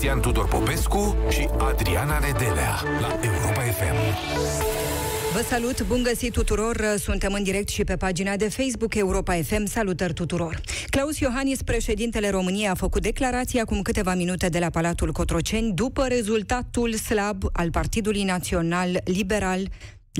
Cristian Tudor Popescu și Adriana Nedelea la Europa FM. Vă salut, bun găsit tuturor! Suntem în direct și pe pagina de Facebook Europa FM. Salutări tuturor! Claus Iohannis, președintele României, a făcut declarația acum câteva minute de la Palatul Cotroceni după rezultatul slab al Partidului Național Liberal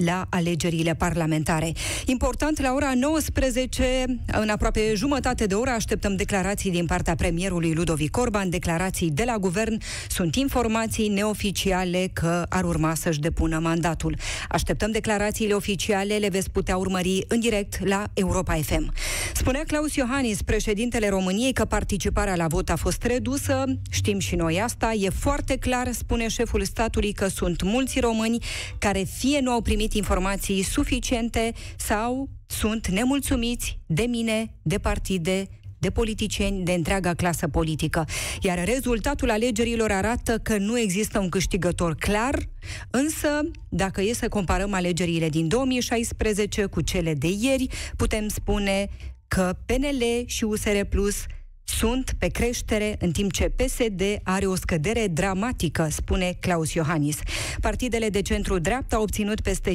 la alegerile parlamentare. Important, la ora 19, în aproape jumătate de oră, așteptăm declarații din partea premierului Ludovic Orban, declarații de la guvern. Sunt informații neoficiale că ar urma să-și depună mandatul. Așteptăm declarațiile oficiale, le veți putea urmări în direct la Europa FM. Spunea Claus Iohannis, președintele României, că participarea la vot a fost redusă. Știm și noi asta. E foarte clar, spune șeful statului, că sunt mulți români care fie nu au primit primit informații suficiente sau sunt nemulțumiți de mine, de partide, de politicieni, de întreaga clasă politică. Iar rezultatul alegerilor arată că nu există un câștigător clar, însă, dacă e să comparăm alegerile din 2016 cu cele de ieri, putem spune că PNL și USR Plus sunt pe creștere, în timp ce PSD are o scădere dramatică, spune Claus Iohannis. Partidele de centru-dreapta au obținut peste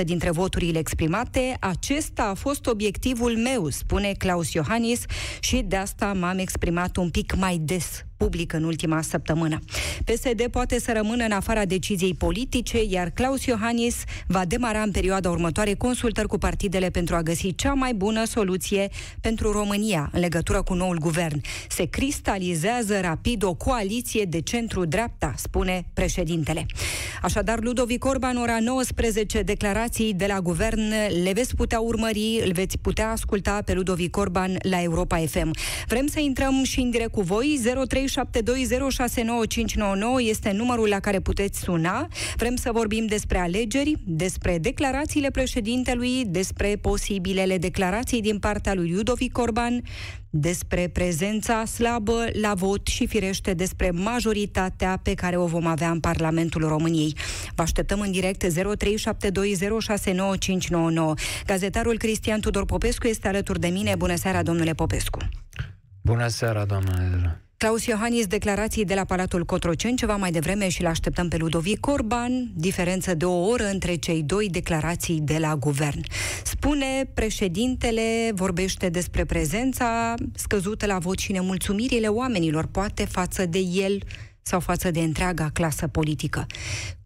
50% dintre voturile exprimate. Acesta a fost obiectivul meu, spune Claus Iohannis, și de asta m-am exprimat un pic mai des public în ultima săptămână. PSD poate să rămână în afara deciziei politice, iar Claus Iohannis va demara în perioada următoare consultări cu partidele pentru a găsi cea mai bună soluție pentru România în legătură cu noul guvern. Se cristalizează rapid o coaliție de centru-dreapta, spune președintele. Așadar, Ludovic Orban, ora 19, declarații de la guvern le veți putea urmări, îl veți putea asculta pe Ludovic Orban la Europa FM. Vrem să intrăm și în direct cu voi, 03 0372069599 este numărul la care puteți suna. Vrem să vorbim despre alegeri, despre declarațiile președintelui, despre posibilele declarații din partea lui Ludovic Orban, despre prezența slabă la vot și firește despre majoritatea pe care o vom avea în Parlamentul României. Vă așteptăm în direct 0372069599. Gazetarul Cristian Tudor Popescu este alături de mine. Bună seara, domnule Popescu! Bună seara, doamnă Claus Iohannis, declarații de la Palatul Cotroceni, ceva mai devreme și l-așteptăm pe Ludovic Orban, diferență de o oră între cei doi declarații de la guvern. Spune președintele, vorbește despre prezența scăzută la vot și nemulțumirile oamenilor, poate față de el sau față de întreaga clasă politică.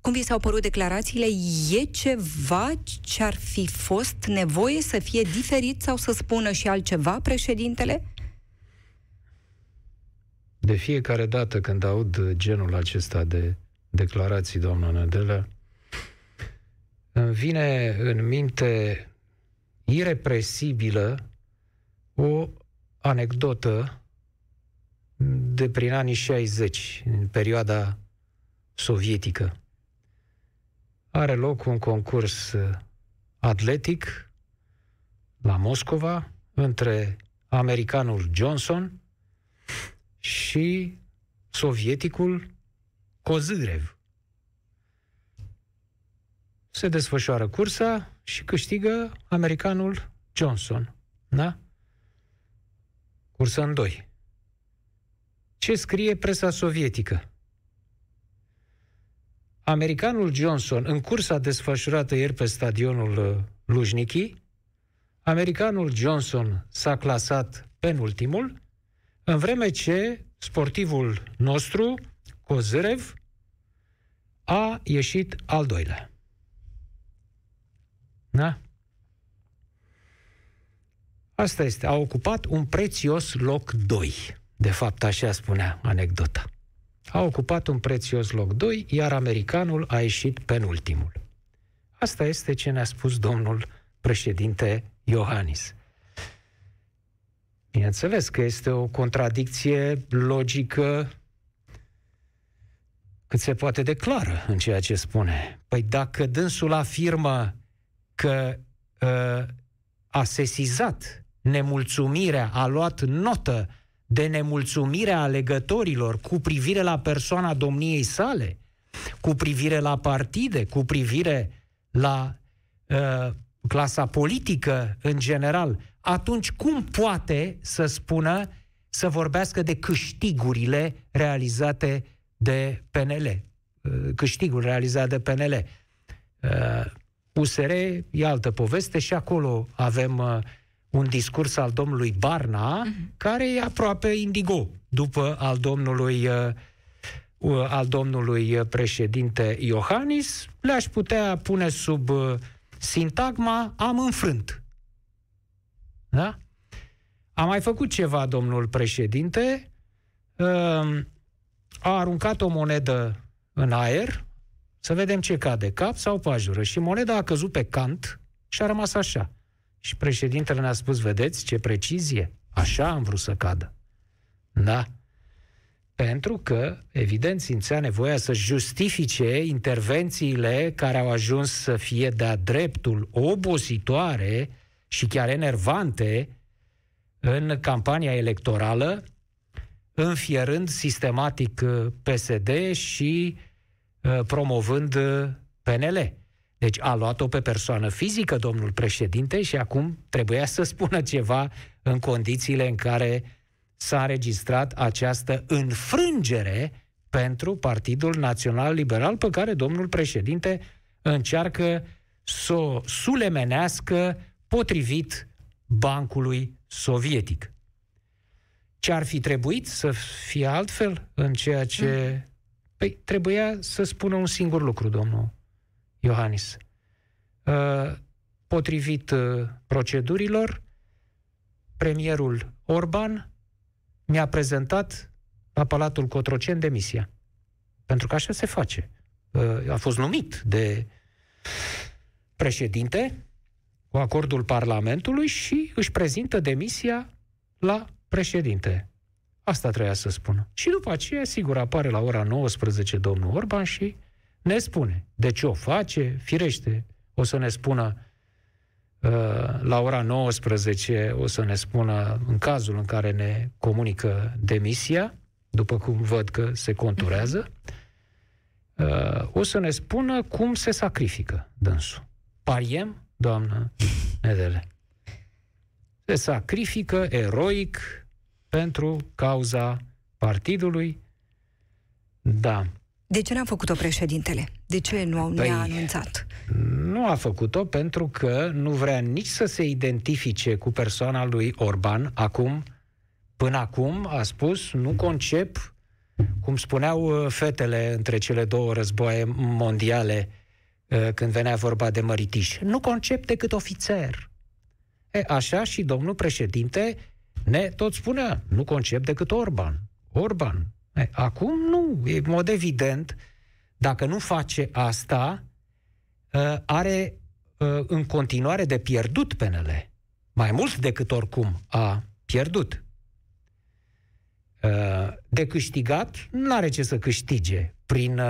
Cum vi s-au părut declarațiile? E ceva ce ar fi fost nevoie să fie diferit sau să spună și altceva președintele? De fiecare dată când aud genul acesta de declarații, doamna Nădelă, îmi vine în minte irepresibilă o anecdotă de prin anii 60, în perioada sovietică. Are loc un concurs atletic la Moscova între americanul Johnson și sovieticul Kozârev. Se desfășoară cursa și câștigă americanul Johnson. Da? Cursă în doi. Ce scrie presa sovietică? Americanul Johnson, în cursa desfășurată ieri pe stadionul uh, Lujniki, americanul Johnson s-a clasat penultimul, în vreme ce sportivul nostru, Kozărev, a ieșit al doilea. Da? Asta este. A ocupat un prețios loc 2. De fapt, așa spunea anecdota. A ocupat un prețios loc 2, iar americanul a ieșit penultimul. Asta este ce ne-a spus domnul președinte Iohannis. Bineînțeles că este o contradicție logică cât se poate declară în ceea ce spune. Păi dacă dânsul afirmă că uh, a sesizat nemulțumirea, a luat notă de nemulțumirea alegătorilor cu privire la persoana domniei sale, cu privire la partide, cu privire la uh, clasa politică în general, atunci cum poate să spună să vorbească de câștigurile realizate de PNL. Câștigul realizat de PNL. USR e altă poveste și acolo avem un discurs al domnului Barna, uh-huh. care e aproape indigo, după al domnului al domnului președinte Iohannis, le-aș putea pune sub sintagma am înfrânt. Da? A mai făcut ceva domnul președinte, a aruncat o monedă în aer, să vedem ce cade, cap sau pajură. Și moneda a căzut pe cant și a rămas așa. Și președintele ne-a spus, vedeți ce precizie? Așa am vrut să cadă. Da? Pentru că, evident, simțea nevoia să justifice intervențiile care au ajuns să fie de-a dreptul obositoare și chiar enervante în campania electorală, înfierând sistematic uh, PSD și uh, promovând uh, PNL. Deci a luat-o pe persoană fizică, domnul președinte, și acum trebuia să spună ceva în condițiile în care s-a înregistrat această înfrângere pentru Partidul Național Liberal, pe care domnul președinte încearcă să o sulemenească potrivit bancului sovietic. Ce ar fi trebuit să fie altfel în ceea ce... Mm. Păi, trebuia să spună un singur lucru, domnul Iohannis. Uh, potrivit uh, procedurilor, premierul Orban mi-a prezentat la Palatul Cotroceni demisia. Pentru că așa se face. Uh, a fost numit de președinte cu acordul Parlamentului și își prezintă demisia la președinte. Asta trebuia să spună. Și după aceea, sigur, apare la ora 19 domnul Orban și ne spune de ce o face, firește, o să ne spună uh, la ora 19, o să ne spună în cazul în care ne comunică demisia, după cum văd că se conturează, uh, o să ne spună cum se sacrifică dânsul. Pariem doamnă Nedele. Se sacrifică eroic pentru cauza partidului. Da. De ce n-a făcut-o președintele? De ce nu păi, ne-a anunțat? Nu a făcut-o pentru că nu vrea nici să se identifice cu persoana lui Orban. Acum, până acum, a spus, nu concep, cum spuneau uh, fetele între cele două războaie mondiale, Uh, când venea vorba de măritiș. Nu concep decât ofițer. E, așa și domnul președinte ne tot spunea, nu concep decât Orban. Orban. E, acum nu, e mod evident, dacă nu face asta, uh, are uh, în continuare de pierdut PNL. Mai mult decât oricum a pierdut. De câștigat, nu are ce să câștige prin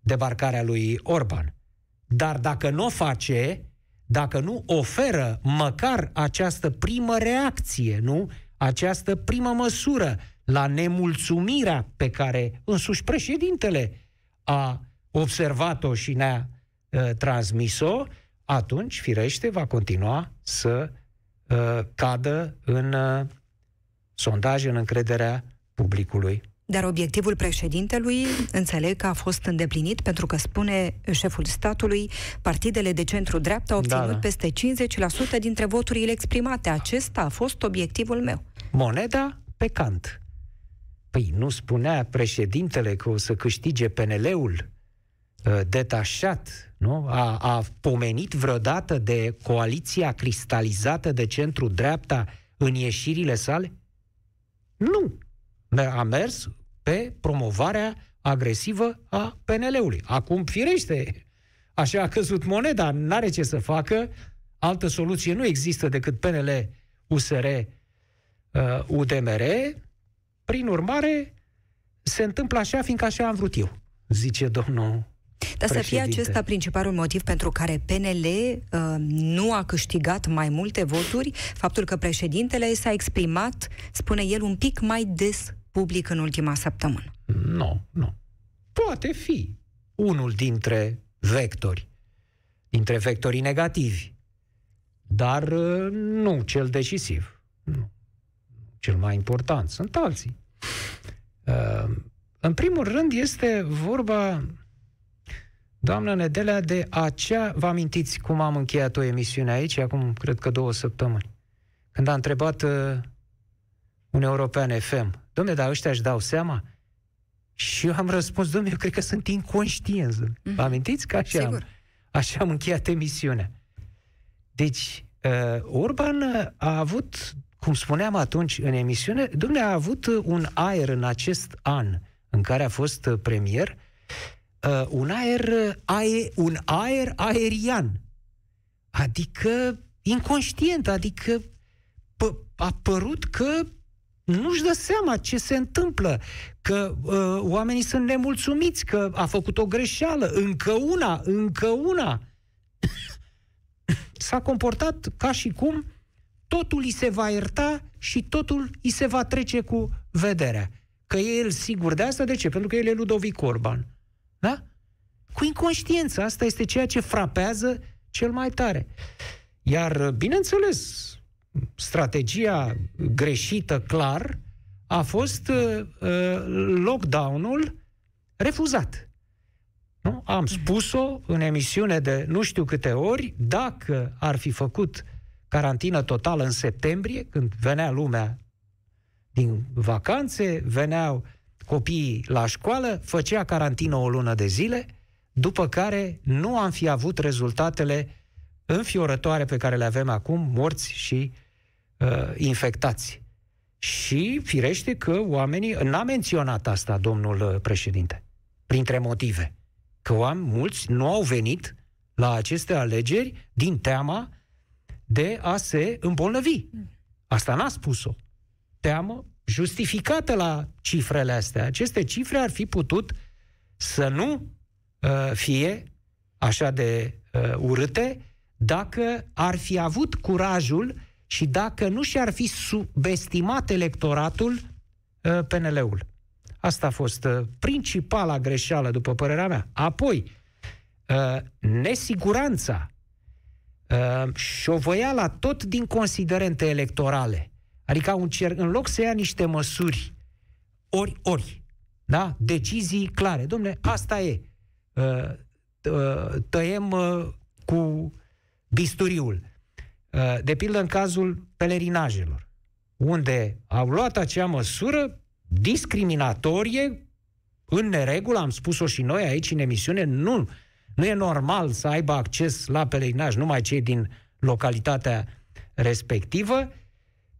debarcarea lui Orban. Dar dacă nu o face, dacă nu oferă măcar această primă reacție, nu? Această primă măsură la nemulțumirea pe care însuși președintele a observat-o și ne-a uh, transmis-o, atunci, firește, va continua să uh, cadă în uh, sondaj în încrederea publicului. Dar obiectivul președintelui înțeleg că a fost îndeplinit pentru că spune șeful statului, partidele de centru-dreapta au obținut da, da. peste 50% dintre voturile exprimate. Acesta a fost obiectivul meu. Moneda pe cant. Păi nu spunea președintele că o să câștige PNL-ul uh, detașat, nu? A, a pomenit vreodată de coaliția cristalizată de centru-dreapta în ieșirile sale? Nu. A mers pe promovarea agresivă a PNL-ului. Acum, firește, așa a căzut moneda, n-are ce să facă, altă soluție nu există decât PNL, USR, uh, UDMR, prin urmare, se întâmplă așa, fiindcă așa am vrut eu, zice domnul dar să fie acesta principalul motiv pentru care PNL uh, nu a câștigat mai multe voturi, faptul că președintele s-a exprimat, spune el, un pic mai des public în ultima săptămână. Nu, nu. Poate fi unul dintre vectori, dintre vectorii negativi, dar uh, nu cel decisiv. Nu. cel mai important, sunt alții. Uh, în primul rând este vorba, doamnă Nedelea, de acea... Vă amintiți cum am încheiat o emisiune aici, acum cred că două săptămâni, când a întrebat uh, un european FM, domne, dar ăștia își dau seama? Și eu am răspuns, domnule, eu cred că sunt inconștienți. Mm-hmm. Vă amintiți că așa am, așa am încheiat emisiunea. Deci, uh, Orban a avut, cum spuneam atunci în emisiune, domnule, a avut un aer în acest an în care a fost premier, uh, un aer, aer, un aer aerian. Adică inconștient, adică p- a părut că nu-și dă seama ce se întâmplă, că uh, oamenii sunt nemulțumiți, că a făcut o greșeală, încă una, încă una. S-a comportat ca și cum totul îi se va ierta și totul îi se va trece cu vederea. Că e el sigur de asta, de ce? Pentru că el e Ludovic Orban. Da? Cu inconștiență. Asta este ceea ce frapează cel mai tare. Iar, bineînțeles, strategia greșită, clar, a fost uh, uh, lockdown-ul refuzat. Nu? Am spus-o în emisiune de nu știu câte ori, dacă ar fi făcut carantină totală în septembrie, când venea lumea din vacanțe, veneau copiii la școală, făcea carantină o lună de zile, după care nu am fi avut rezultatele înfiorătoare pe care le avem acum, morți și uh, infectați. Și firește că oamenii, n-a menționat asta domnul uh, președinte, printre motive, că oameni mulți nu au venit la aceste alegeri din teama de a se îmbolnăvi. Asta n-a spus-o. Teamă justificată la cifrele astea. Aceste cifre ar fi putut să nu uh, fie așa de uh, urâte dacă ar fi avut curajul și dacă nu și-ar fi subestimat electoratul uh, PNL-ul. Asta a fost uh, principala greșeală, după părerea mea. Apoi, uh, nesiguranța și o voiala tot din considerente electorale. Adică un cer, în loc să ia niște măsuri ori, ori, da? decizii clare. Domne, asta e. Tăiem cu bisturiul. Uh, de pildă în cazul pelerinajelor, unde au luat acea măsură discriminatorie, în neregulă, am spus-o și noi aici în emisiune, nu, nu e normal să aibă acces la pelerinaj numai cei din localitatea respectivă,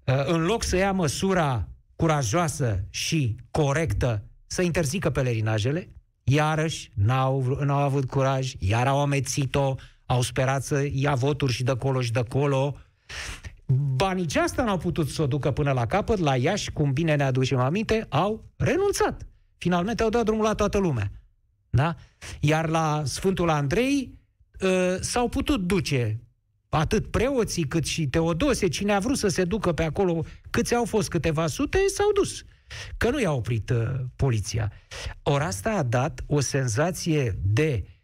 uh, în loc să ia măsura curajoasă și corectă să interzică pelerinajele, iarăși n-au, n-au avut curaj, iar au amețit-o, au sperat să ia voturi și de acolo și de acolo. Ba nici asta n-au putut să o ducă până la capăt, la Iași, cum bine ne aducem aminte, au renunțat. Finalmente au dat drumul la toată lumea. Da? Iar la Sfântul Andrei uh, s-au putut duce atât preoții cât și Teodose, cine a vrut să se ducă pe acolo, câți au fost câteva sute, s-au dus. Că nu i-a oprit uh, poliția. Ori asta a dat o senzație de uh, Uh,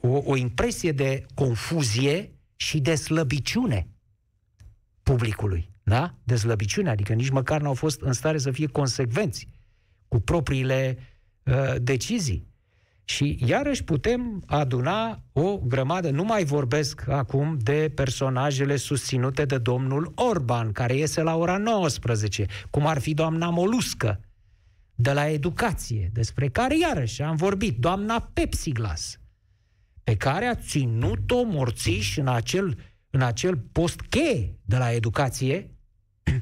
o, o impresie de confuzie și de slăbiciune publicului. Da? De slăbiciune, adică nici măcar n-au fost în stare să fie consecvenți cu propriile uh, decizii. Și iarăși putem aduna o grămadă, nu mai vorbesc acum de personajele susținute de domnul Orban, care iese la ora 19, cum ar fi doamna Moluscă, de la educație, despre care iarăși am vorbit, doamna Pepsiglas, pe care a ținut-o morțiș în acel, în acel post cheie de la educație.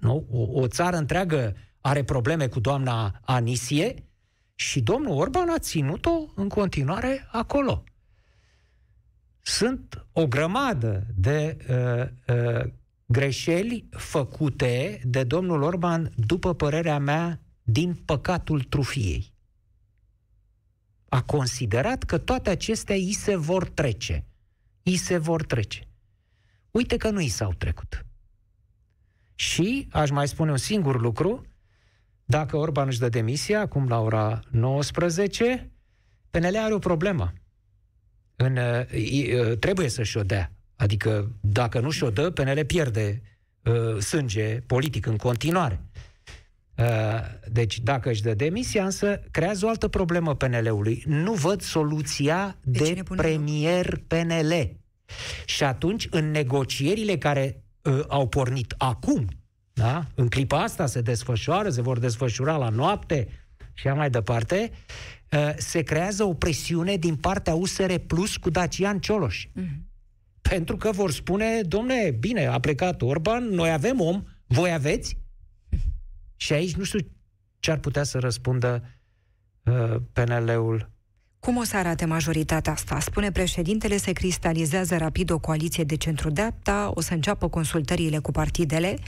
nu? O, o țară întreagă are probleme cu doamna Anisie și domnul Orban a ținut-o în continuare acolo. Sunt o grămadă de uh, uh, greșeli făcute de domnul Orban, după părerea mea, din păcatul trufiei. A considerat că toate acestea îi se vor trece. Îi se vor trece. Uite că nu i s-au trecut. Și aș mai spune un singur lucru, dacă Orban își dă demisia, acum la ora 19, PNL are o problemă. În, uh, trebuie să și-o dea. Adică, dacă nu și-o dă, PNL pierde uh, sânge politic în continuare. Uh, deci, dacă își dă demisia, însă creează o altă problemă PNL-ului. Nu văd soluția de, de premier PNL. Și atunci, în negocierile care uh, au pornit acum, da? în clipa asta se desfășoară, se vor desfășura la noapte și mai departe, uh, se creează o presiune din partea USR Plus cu Dacian Cioloș. Mm-hmm. Pentru că vor spune, domne, bine, a plecat Orban, noi avem om, voi aveți? Și aici nu știu ce ar putea să răspundă uh, PNL-ul. Cum o să arate majoritatea asta? Spune președintele, se cristalizează rapid o coaliție de centru-dreapta, o să înceapă consultările cu partidele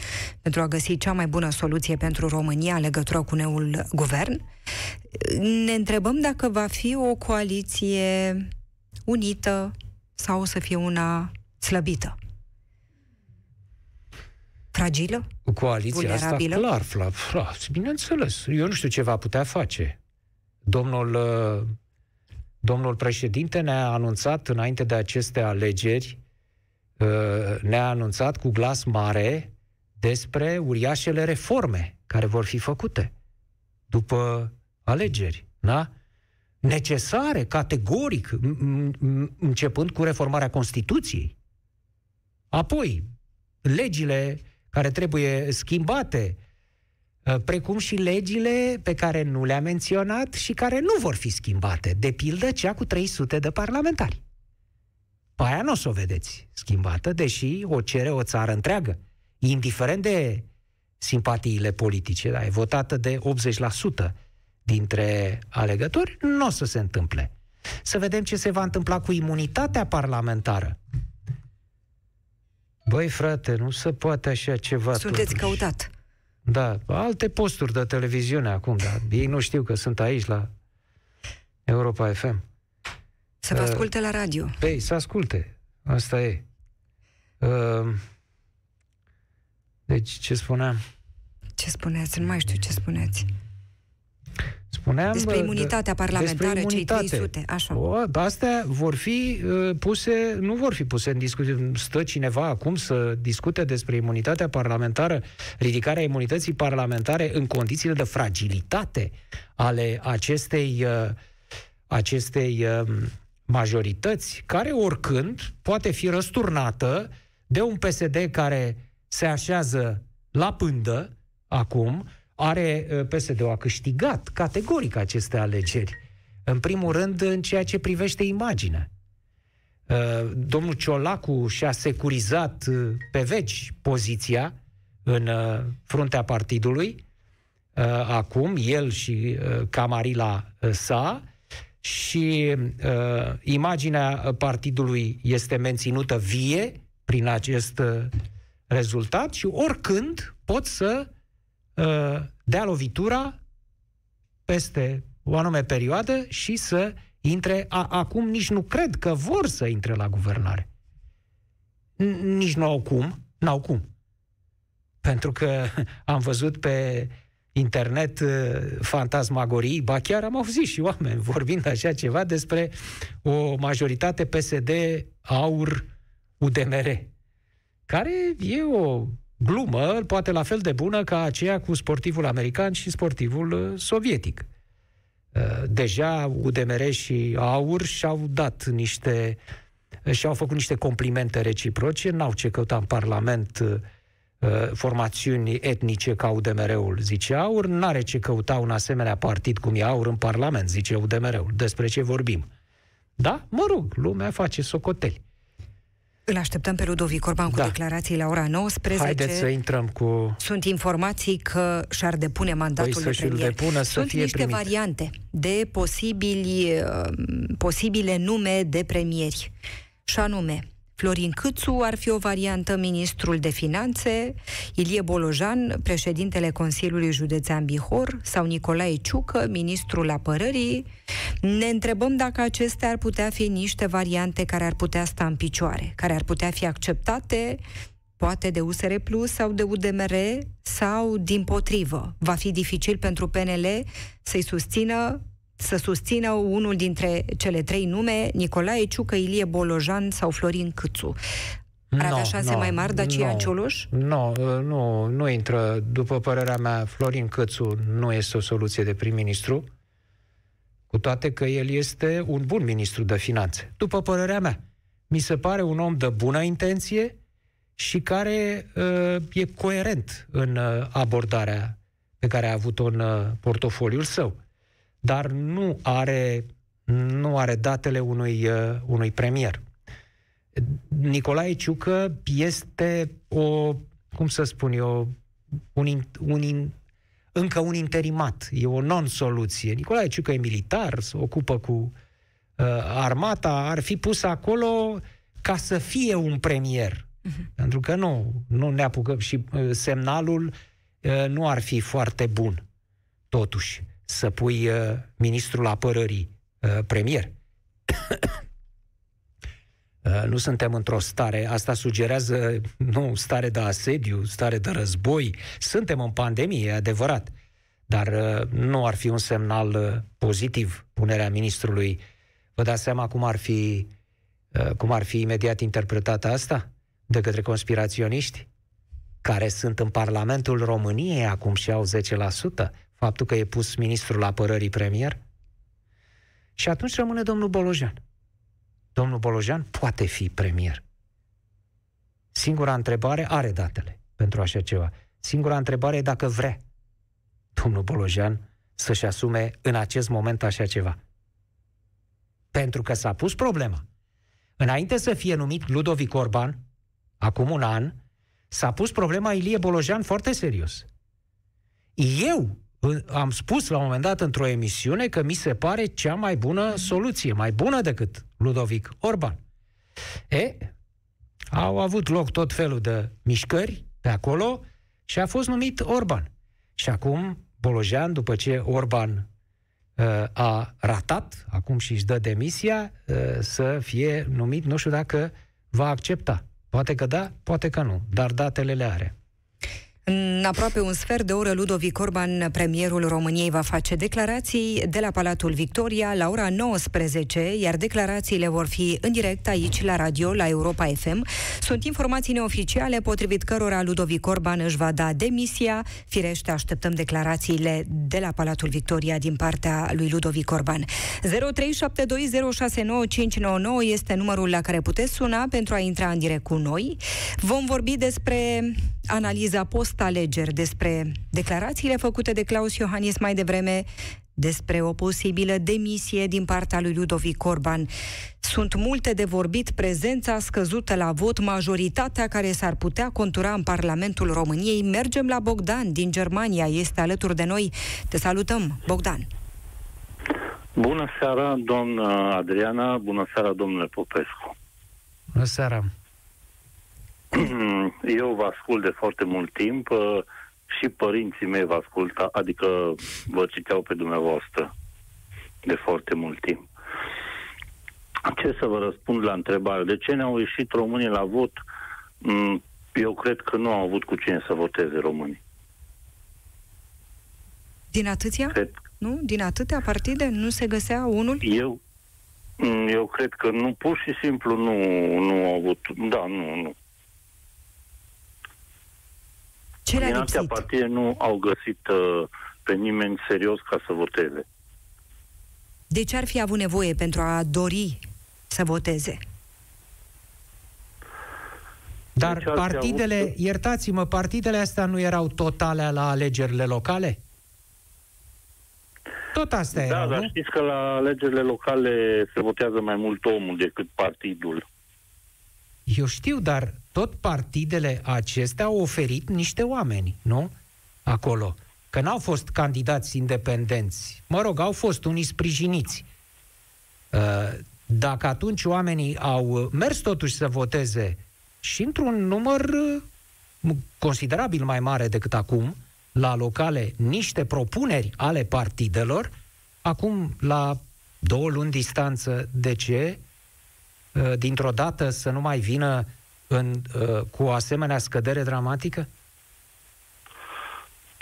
pentru a găsi cea mai bună soluție pentru România în legătură cu neul guvern. Ne întrebăm dacă va fi o coaliție unită sau o să fie una slăbită fragilă? Coaliția asta, clar, fla, fla, bineînțeles. Eu nu știu ce va putea face. Domnul, uh, domnul președinte ne-a anunțat înainte de aceste alegeri, uh, ne-a anunțat cu glas mare despre uriașele reforme care vor fi făcute după alegeri. Da? Necesare, categoric, începând cu reformarea Constituției. Apoi, legile care trebuie schimbate, uh, precum și legile pe care nu le-a menționat și care nu vor fi schimbate, de pildă cea cu 300 de parlamentari. Pe aia nu o să o vedeți schimbată, deși o cere o țară întreagă, indiferent de simpatiile politice, da, e votată de 80% dintre alegători, nu o să se întâmple. Să vedem ce se va întâmpla cu imunitatea parlamentară. Băi, frate, nu se poate așa ceva. Sunteți totuși. căutat. Da, alte posturi de televiziune acum, dar ei nu știu că sunt aici la Europa FM. Să vă uh, asculte la radio. Păi, să asculte. Asta e. Uh, deci, ce spuneam? Ce spuneați? Nu mai știu ce spuneați. Spuneam, despre imunitatea parlamentară, despre imunitate. cei 300, așa. O, astea vor fi uh, puse, nu vor fi puse în discuție. Stă cineva acum să discute despre imunitatea parlamentară, ridicarea imunității parlamentare în condițiile de fragilitate ale acestei, uh, acestei uh, majorități, care oricând poate fi răsturnată de un PSD care se așează la pândă acum, are uh, PSD-ul a câștigat categoric aceste alegeri. În primul rând, în ceea ce privește imaginea. Uh, domnul Ciolacu și-a securizat uh, pe veci poziția în fruntea partidului. Acum, el și Camarila sa, și imaginea partidului este menținută vie prin acest rezultat și oricând pot să Uh, dea lovitura peste o anume perioadă și să intre, a, acum nici nu cred că vor să intre la guvernare. Nici nu au cum, n-au cum. Pentru că am văzut pe internet uh, fantasmagorii, ba chiar am auzit și oameni vorbind așa ceva despre o majoritate PSD aur UDMR, care e o glumă, poate la fel de bună ca aceea cu sportivul american și sportivul uh, sovietic. Uh, deja UDMR și AUR și-au dat niște și-au făcut niște complimente reciproce, n-au ce căuta în Parlament uh, formațiuni etnice ca UDMR-ul, zice AUR, n-are ce căuta un asemenea partid cum e AUR în Parlament, zice UDMR-ul. Despre ce vorbim? Da? Mă rog, lumea face socoteli. Îl așteptăm pe Ludovic Orban cu da. declarații la ora 19. Haideți să intrăm cu... Sunt informații că și-ar depune mandatul păi de premier. Depună, să Sunt fie niște primit. variante de posibili, uh, posibile nume de premieri. Și anume, Florin Câțu ar fi o variantă, ministrul de finanțe, Ilie Bolojan, președintele Consiliului Județean Bihor, sau Nicolae Ciucă, ministrul apărării. Ne întrebăm dacă acestea ar putea fi niște variante care ar putea sta în picioare, care ar putea fi acceptate poate de USR Plus sau de UDMR sau din potrivă. Va fi dificil pentru PNL să-i susțină să susțină unul dintre cele trei nume, Nicolae Ciucă, Ilie Bolojan sau Florin Câțu. Ar avea șanse no, mai mari Dacian no, Cioloș? Nu, nu, nu intră. După părerea mea, Florin Cățu nu este o soluție de prim-ministru, cu toate că el este un bun ministru de finanțe. După părerea mea, mi se pare un om de bună intenție și care uh, e coerent în uh, abordarea pe care a avut-o în uh, portofoliul său. Dar nu are, nu are datele unui, uh, unui premier. Nicolae Ciucă este o, cum să spun eu, un, un, încă un interimat, e o non-soluție. Nicolae Ciucă e militar, se ocupă cu uh, armata, ar fi pus acolo ca să fie un premier. Uh-huh. Pentru că nu, nu ne apucăm și uh, semnalul uh, nu ar fi foarte bun, totuși, să pui uh, ministrul apărării uh, premier. Uh, nu suntem într-o stare, asta sugerează, nu, stare de asediu, stare de război. Suntem în pandemie, e adevărat. Dar uh, nu ar fi un semnal uh, pozitiv punerea ministrului. Vă dați seama cum ar fi, cum ar fi imediat interpretată asta de către conspiraționiști? care sunt în Parlamentul României acum și au 10%, faptul că e pus ministrul apărării premier? Și atunci rămâne domnul Bolojan domnul Bolojan poate fi premier. Singura întrebare are datele pentru așa ceva. Singura întrebare e dacă vrea domnul Bolojan să-și asume în acest moment așa ceva. Pentru că s-a pus problema. Înainte să fie numit Ludovic Orban, acum un an, s-a pus problema Ilie Bolojan foarte serios. Eu am spus la un moment dat într-o emisiune că mi se pare cea mai bună soluție, mai bună decât Ludovic Orban. E, au avut loc tot felul de mișcări pe acolo și a fost numit Orban. Și acum Bolojan, după ce Orban uh, a ratat, acum și își dă demisia, uh, să fie numit, nu știu dacă va accepta. Poate că da, poate că nu, dar datele le are. În aproape un sfert de oră, Ludovic Orban, premierul României, va face declarații de la Palatul Victoria la ora 19, iar declarațiile vor fi în direct aici la radio, la Europa FM. Sunt informații neoficiale potrivit cărora Ludovic Orban își va da demisia. Firește, așteptăm declarațiile de la Palatul Victoria din partea lui Ludovic Orban. 0372069599 este numărul la care puteți suna pentru a intra în direct cu noi. Vom vorbi despre analiza post-alegeri, despre declarațiile făcute de Claus Iohannis mai devreme, despre o posibilă demisie din partea lui Ludovic Orban. Sunt multe de vorbit, prezența scăzută la vot, majoritatea care s-ar putea contura în Parlamentul României. Mergem la Bogdan din Germania, este alături de noi. Te salutăm, Bogdan. Bună seara, doamnă Adriana, bună seara, domnule Popescu. Bună seara. Eu vă ascult de foarte mult timp uh, și părinții mei vă ascultă, adică vă citeau pe dumneavoastră de foarte mult timp. Ce să vă răspund la întrebare? De ce ne-au ieșit românii la vot? Mm, eu cred că nu au avut cu cine să voteze românii. Din atâția? Cred. Nu? Din atâtea partide? Nu se găsea unul? Eu, mm, eu cred că nu, pur și simplu nu, nu au avut. Da, nu, nu. Ce Din astea partide nu au găsit uh, pe nimeni serios ca să voteze. De ce ar fi avut nevoie pentru a dori să voteze? Dar deci partidele, avut... iertați-mă, partidele astea nu erau totale la alegerile locale? Tot astea da, erau, dar nu? știți că la alegerile locale se votează mai mult omul decât partidul. Eu știu, dar tot partidele acestea au oferit niște oameni, nu? Acolo. Că n-au fost candidați independenți. Mă rog, au fost unii sprijiniți. Uh, dacă atunci oamenii au mers totuși să voteze și într-un număr uh, considerabil mai mare decât acum, la locale, niște propuneri ale partidelor, acum, la două luni distanță, de ce? Uh, dintr-o dată să nu mai vină în, uh, cu o asemenea scădere dramatică?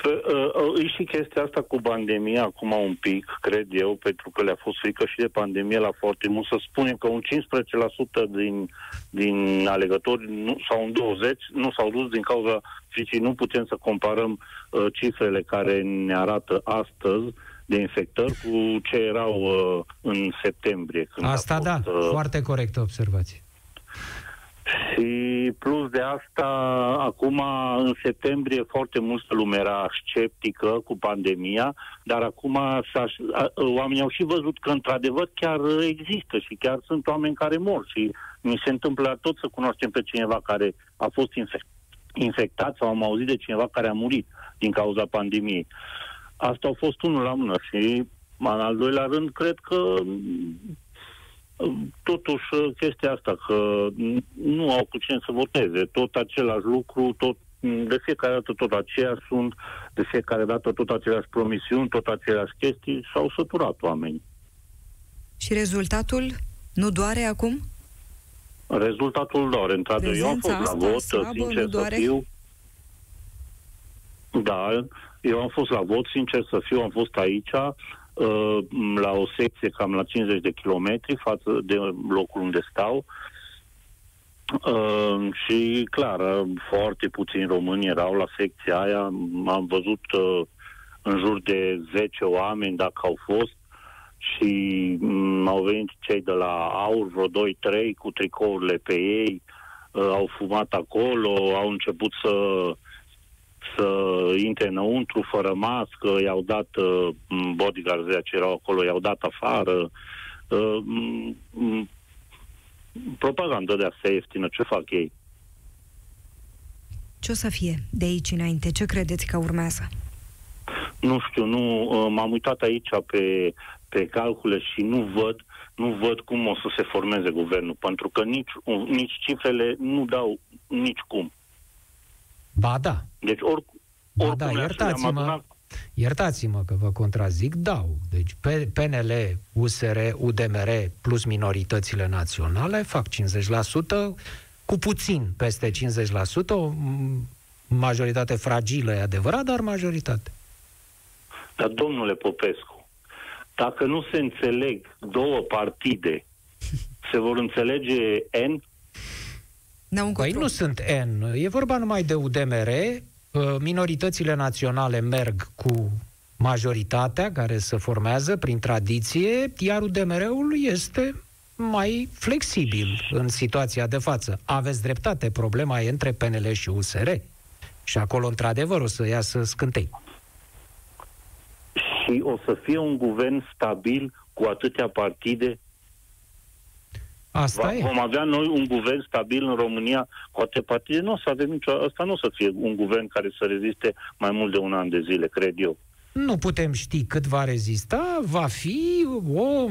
Pe, uh, e și chestia asta cu pandemia acum un pic, cred eu, pentru că le-a fost frică și de pandemie la foarte mult. Să spunem că un 15% din, din alegători nu, sau un 20% nu s-au dus din cauza fricii. Nu putem să comparăm uh, cifrele care ne arată astăzi de infectări cu ce erau uh, în septembrie. Când Asta fost, da, uh, foarte corectă observație. Și plus de asta, acum în septembrie foarte multă lume era sceptică cu pandemia, dar acum oamenii au și văzut că într-adevăr chiar există și chiar sunt oameni care mor și mi se întâmplă tot să cunoaștem pe cineva care a fost infect, infectat sau am auzit de cineva care a murit din cauza pandemiei. Asta a fost unul la mână și în al doilea rând cred că totuși chestia asta, că nu au cu cine să voteze, tot același lucru, tot de fiecare dată tot aceea sunt, de fiecare dată tot aceleași promisiuni, tot aceleași chestii, s-au săturat oamenii. Și rezultatul nu doare acum? Rezultatul doare, într-adevăr. Eu am fost la vot, slabă, sincer să fiu. Da, eu am fost la vot, sincer să fiu, am fost aici, Uh, la o secție cam la 50 de kilometri față de locul unde stau. Uh, și clar, foarte puțini români erau la secția aia. Am văzut uh, în jur de 10 oameni, dacă au fost, și um, au venit cei de la AUR, vreo 2-3 cu tricourile pe ei, uh, au fumat acolo, au început să să intre înăuntru fără mască, i-au dat uh, bodyguards de ce erau acolo, i-au dat afară. Uh, m- propagandă de asta ieftină, ce fac ei? Ce o să fie de aici înainte? Ce credeți că urmează? Nu știu, nu, uh, m-am uitat aici pe, pe calcule și nu văd nu văd cum o să se formeze guvernul, pentru că nici, nici cifrele nu dau nici cum. Ba da. Deci or, ba da, iertați-mă, iertați-mă că vă contrazic, dau. Deci PNL, USR, UDMR plus minoritățile naționale fac 50%, cu puțin peste 50%, o majoritate fragilă, e adevărat, dar majoritate. Dar, domnule Popescu, dacă nu se înțeleg două partide, se vor înțelege N? Păi nu sunt N. E vorba numai de UDMR. Uh, minoritățile naționale merg cu majoritatea care se formează prin tradiție, iar UDMR-ul este mai flexibil în situația de față. Aveți dreptate, problema e între PNL și USR. Și acolo, într-adevăr, o să iasă scântei. Și o să fie un guvern stabil cu atâtea partide Asta Va, e. Vom avea noi un guvern stabil în România cu alte partide? Nu o să avem nicio... Asta nu o să fie un guvern care să reziste mai mult de un an de zile, cred eu. Nu putem ști cât va rezista. Va fi o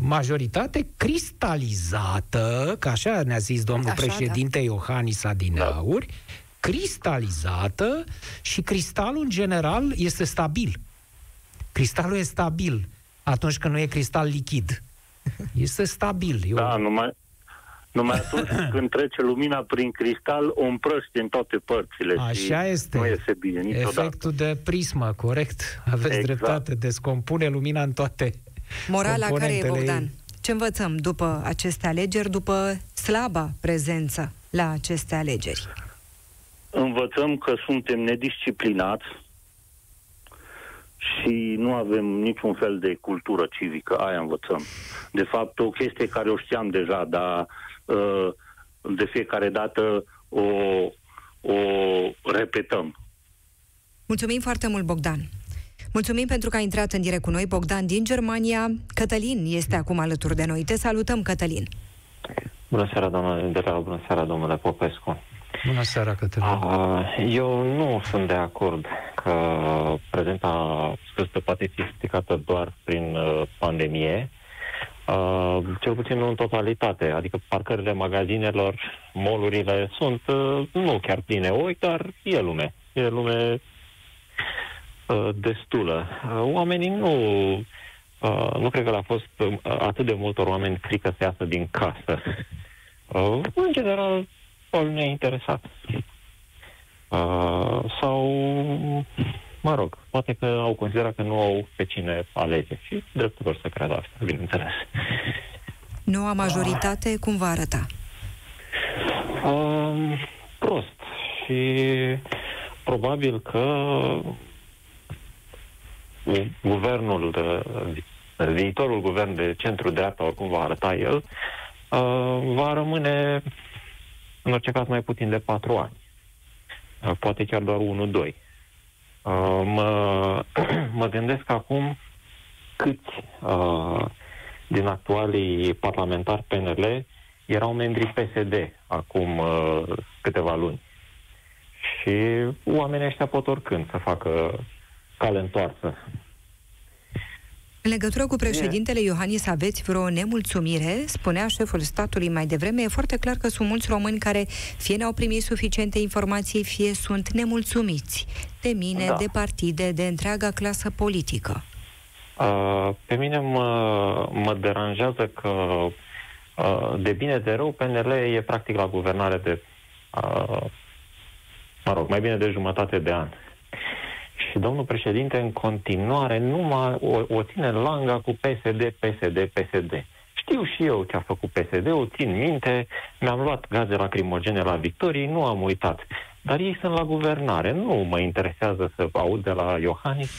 majoritate cristalizată, că așa ne-a zis domnul așa, președinte da. Iohannis Adinauri, da. cristalizată și cristalul în general este stabil. Cristalul e stabil atunci când nu e cristal lichid. Este stabil. Eu... Da, numai, numai atunci când trece lumina prin cristal, o împrăște în toate părțile. Așa și este. Nu iese bine niciodată. Efectul de prismă, corect. Aveți exact. dreptate. Descompune lumina în toate Morala care e, Bogdan? Ce învățăm după aceste alegeri, după slaba prezență la aceste alegeri? Învățăm că suntem nedisciplinați, și nu avem niciun fel de cultură civică, aia învățăm. De fapt, o chestie care o știam deja, dar uh, de fiecare dată o, o repetăm. Mulțumim foarte mult, Bogdan. Mulțumim pentru că ai intrat în direct cu noi, Bogdan din Germania. Cătălin este acum alături de noi. Te salutăm, Cătălin. Bună seara, doamna Dera, bună seara, domnule Popescu. Bună seara, Cătălin. Eu nu sunt de acord că prezenta scăzută poate fi explicată doar prin uh, pandemie, uh, cel puțin nu în totalitate. Adică parcările magazinelor, molurile sunt uh, nu chiar pline oi, dar e lume. E lume uh, destulă. Uh, oamenii nu... Uh, nu cred că le-a fost uh, atât de multor oameni frică să iasă din casă. Uh, în general, nu ne-a interesat. Uh, sau, mă rog, poate că au considerat că nu au pe cine alege. Și dreptul lor să creadă asta, bineînțeles. Noua majoritate cum va arăta? Uh, prost. Și probabil că guvernul, de, viitorul guvern de centru-dreapta, oricum va arăta el, uh, va rămâne în orice caz mai puțin de patru ani. Uh, poate chiar doar unul, doi. Uh, mă, mă gândesc acum câți uh, din actualii parlamentari PNL erau membri PSD acum uh, câteva luni. Și oamenii ăștia pot oricând să facă cale întoarsă. În legătură cu președintele Iohannis aveți vreo nemulțumire? Spunea șeful statului mai devreme. E foarte clar că sunt mulți români care fie n-au primit suficiente informații, fie sunt nemulțumiți de mine, da. de partide, de întreaga clasă politică. Uh, pe mine mă, mă deranjează că uh, de bine de rău PNL e practic la guvernare de uh, mă rog, mai bine de jumătate de an. Și domnul președinte în continuare numai o, o ține langa cu PSD, PSD, PSD. Știu și eu ce a făcut PSD-ul, țin minte, mi-am luat gaze lacrimogene la victorii, nu am uitat. Dar ei sunt la guvernare, nu mă interesează să aud de la Iohannis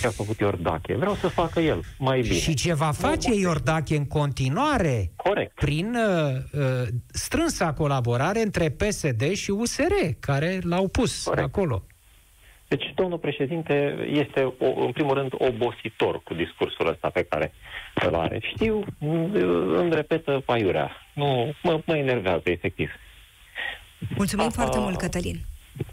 ce a făcut Iordache. Vreau să facă el mai bine. Și ce va face Iordache în continuare? Corect. Prin uh, uh, strânsa colaborare între PSD și USR, care l-au pus Corect. acolo. Deci, domnul președinte este, o, în primul rând, obositor cu discursul ăsta pe care îl are. Știu, îmi repetă paiurea. Nu, mă, mă enervează, efectiv. Mulțumim Aha. foarte mult, Cătălin.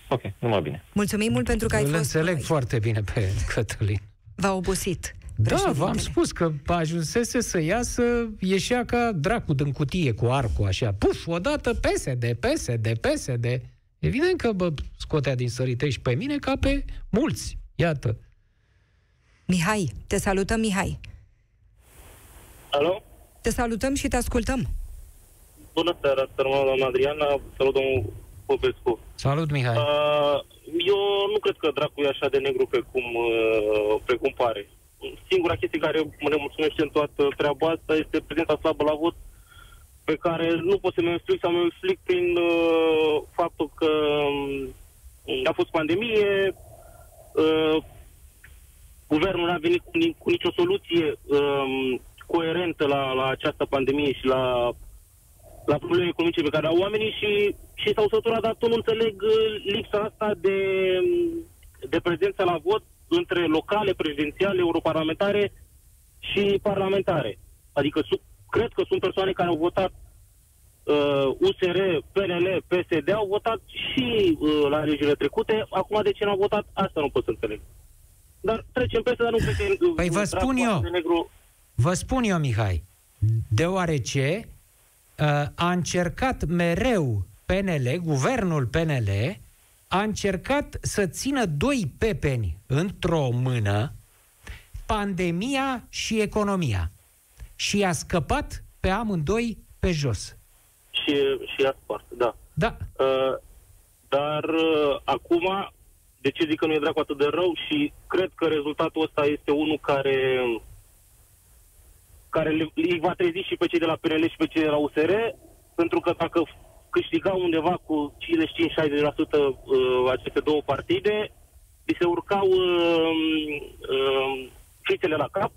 Ok, numai bine. Mulțumim mult pentru că ai Îl fost înțeleg foarte bine pe Cătălin. V-a obosit. Da, v-am spus că ajunsese să iasă, ieșea ca dracu din cutie cu arcul, așa. Puf, odată PSD, PSD, PSD. Evident că bă, scotea din sărite și pe mine ca pe mulți. Iată. Mihai, te salutăm, Mihai. Alo? Te salutăm și te ascultăm. Bună seara, sărmă, doamna Adriana, salut domnul Popescu. Salut, Mihai. Uh, eu nu cred că dracu e așa de negru pe cum, uh, pe cum pare. Singura chestie care mă nemulțumește în toată treaba asta este prezența slabă la vot pe care nu pot să-mi explic sau mi explic prin uh, faptul că um, a fost pandemie, uh, guvernul a venit cu, cu nicio soluție um, coerentă la, la această pandemie și la, la probleme economice pe care au oamenii și, și s-au săturat, dar tot nu înțeleg uh, lipsa asta de, um, de prezență la vot între locale, prezidențiale, europarlamentare și parlamentare. Adică cred că sunt persoane care au votat uh, USR, PNL, PSD, au votat și uh, la alegerile trecute. Acum de ce n-au votat, asta nu pot să înțeleg. Dar trecem peste, dar nu pe uh, Păi vă spun eu, negru. vă spun eu, Mihai, deoarece uh, a încercat mereu PNL, guvernul PNL, a încercat să țină doi pepeni într-o mână, pandemia și economia și a scăpat pe amândoi pe jos. Și, și a spart, da. Da. Uh, dar uh, acum, de ce zic că nu e dracu atât de rău și cred că rezultatul ăsta este unul care care le, îi va trezi și pe cei de la PNL și pe cei de la USR, pentru că dacă câștigau undeva cu 55-60% uh, aceste două partide, li se urcau uh, uh, fițele la cap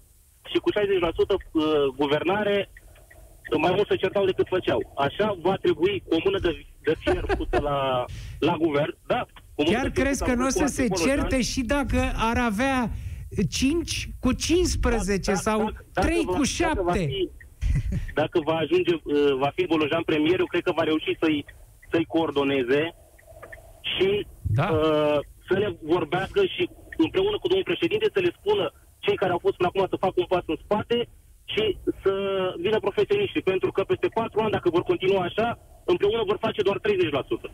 și cu 60% uh, guvernare mai mult se certau decât făceau. Așa va trebui o mână de, de fier pusă la, la guvern, da? Chiar crezi că nu o să se certe și dacă ar avea 5 cu 15 da, da, sau dacă, 3 dacă cu 7? Dacă va, fi, dacă va ajunge, uh, va fi Bolojan premier, eu cred că va reuși să-i, să-i coordoneze și da. uh, să le vorbească și împreună cu domnul președinte să le spună cei care au fost până acum să facă un pas în spate și să vină profesioniștii, pentru că peste patru ani, dacă vor continua așa, împreună vor face doar 30%.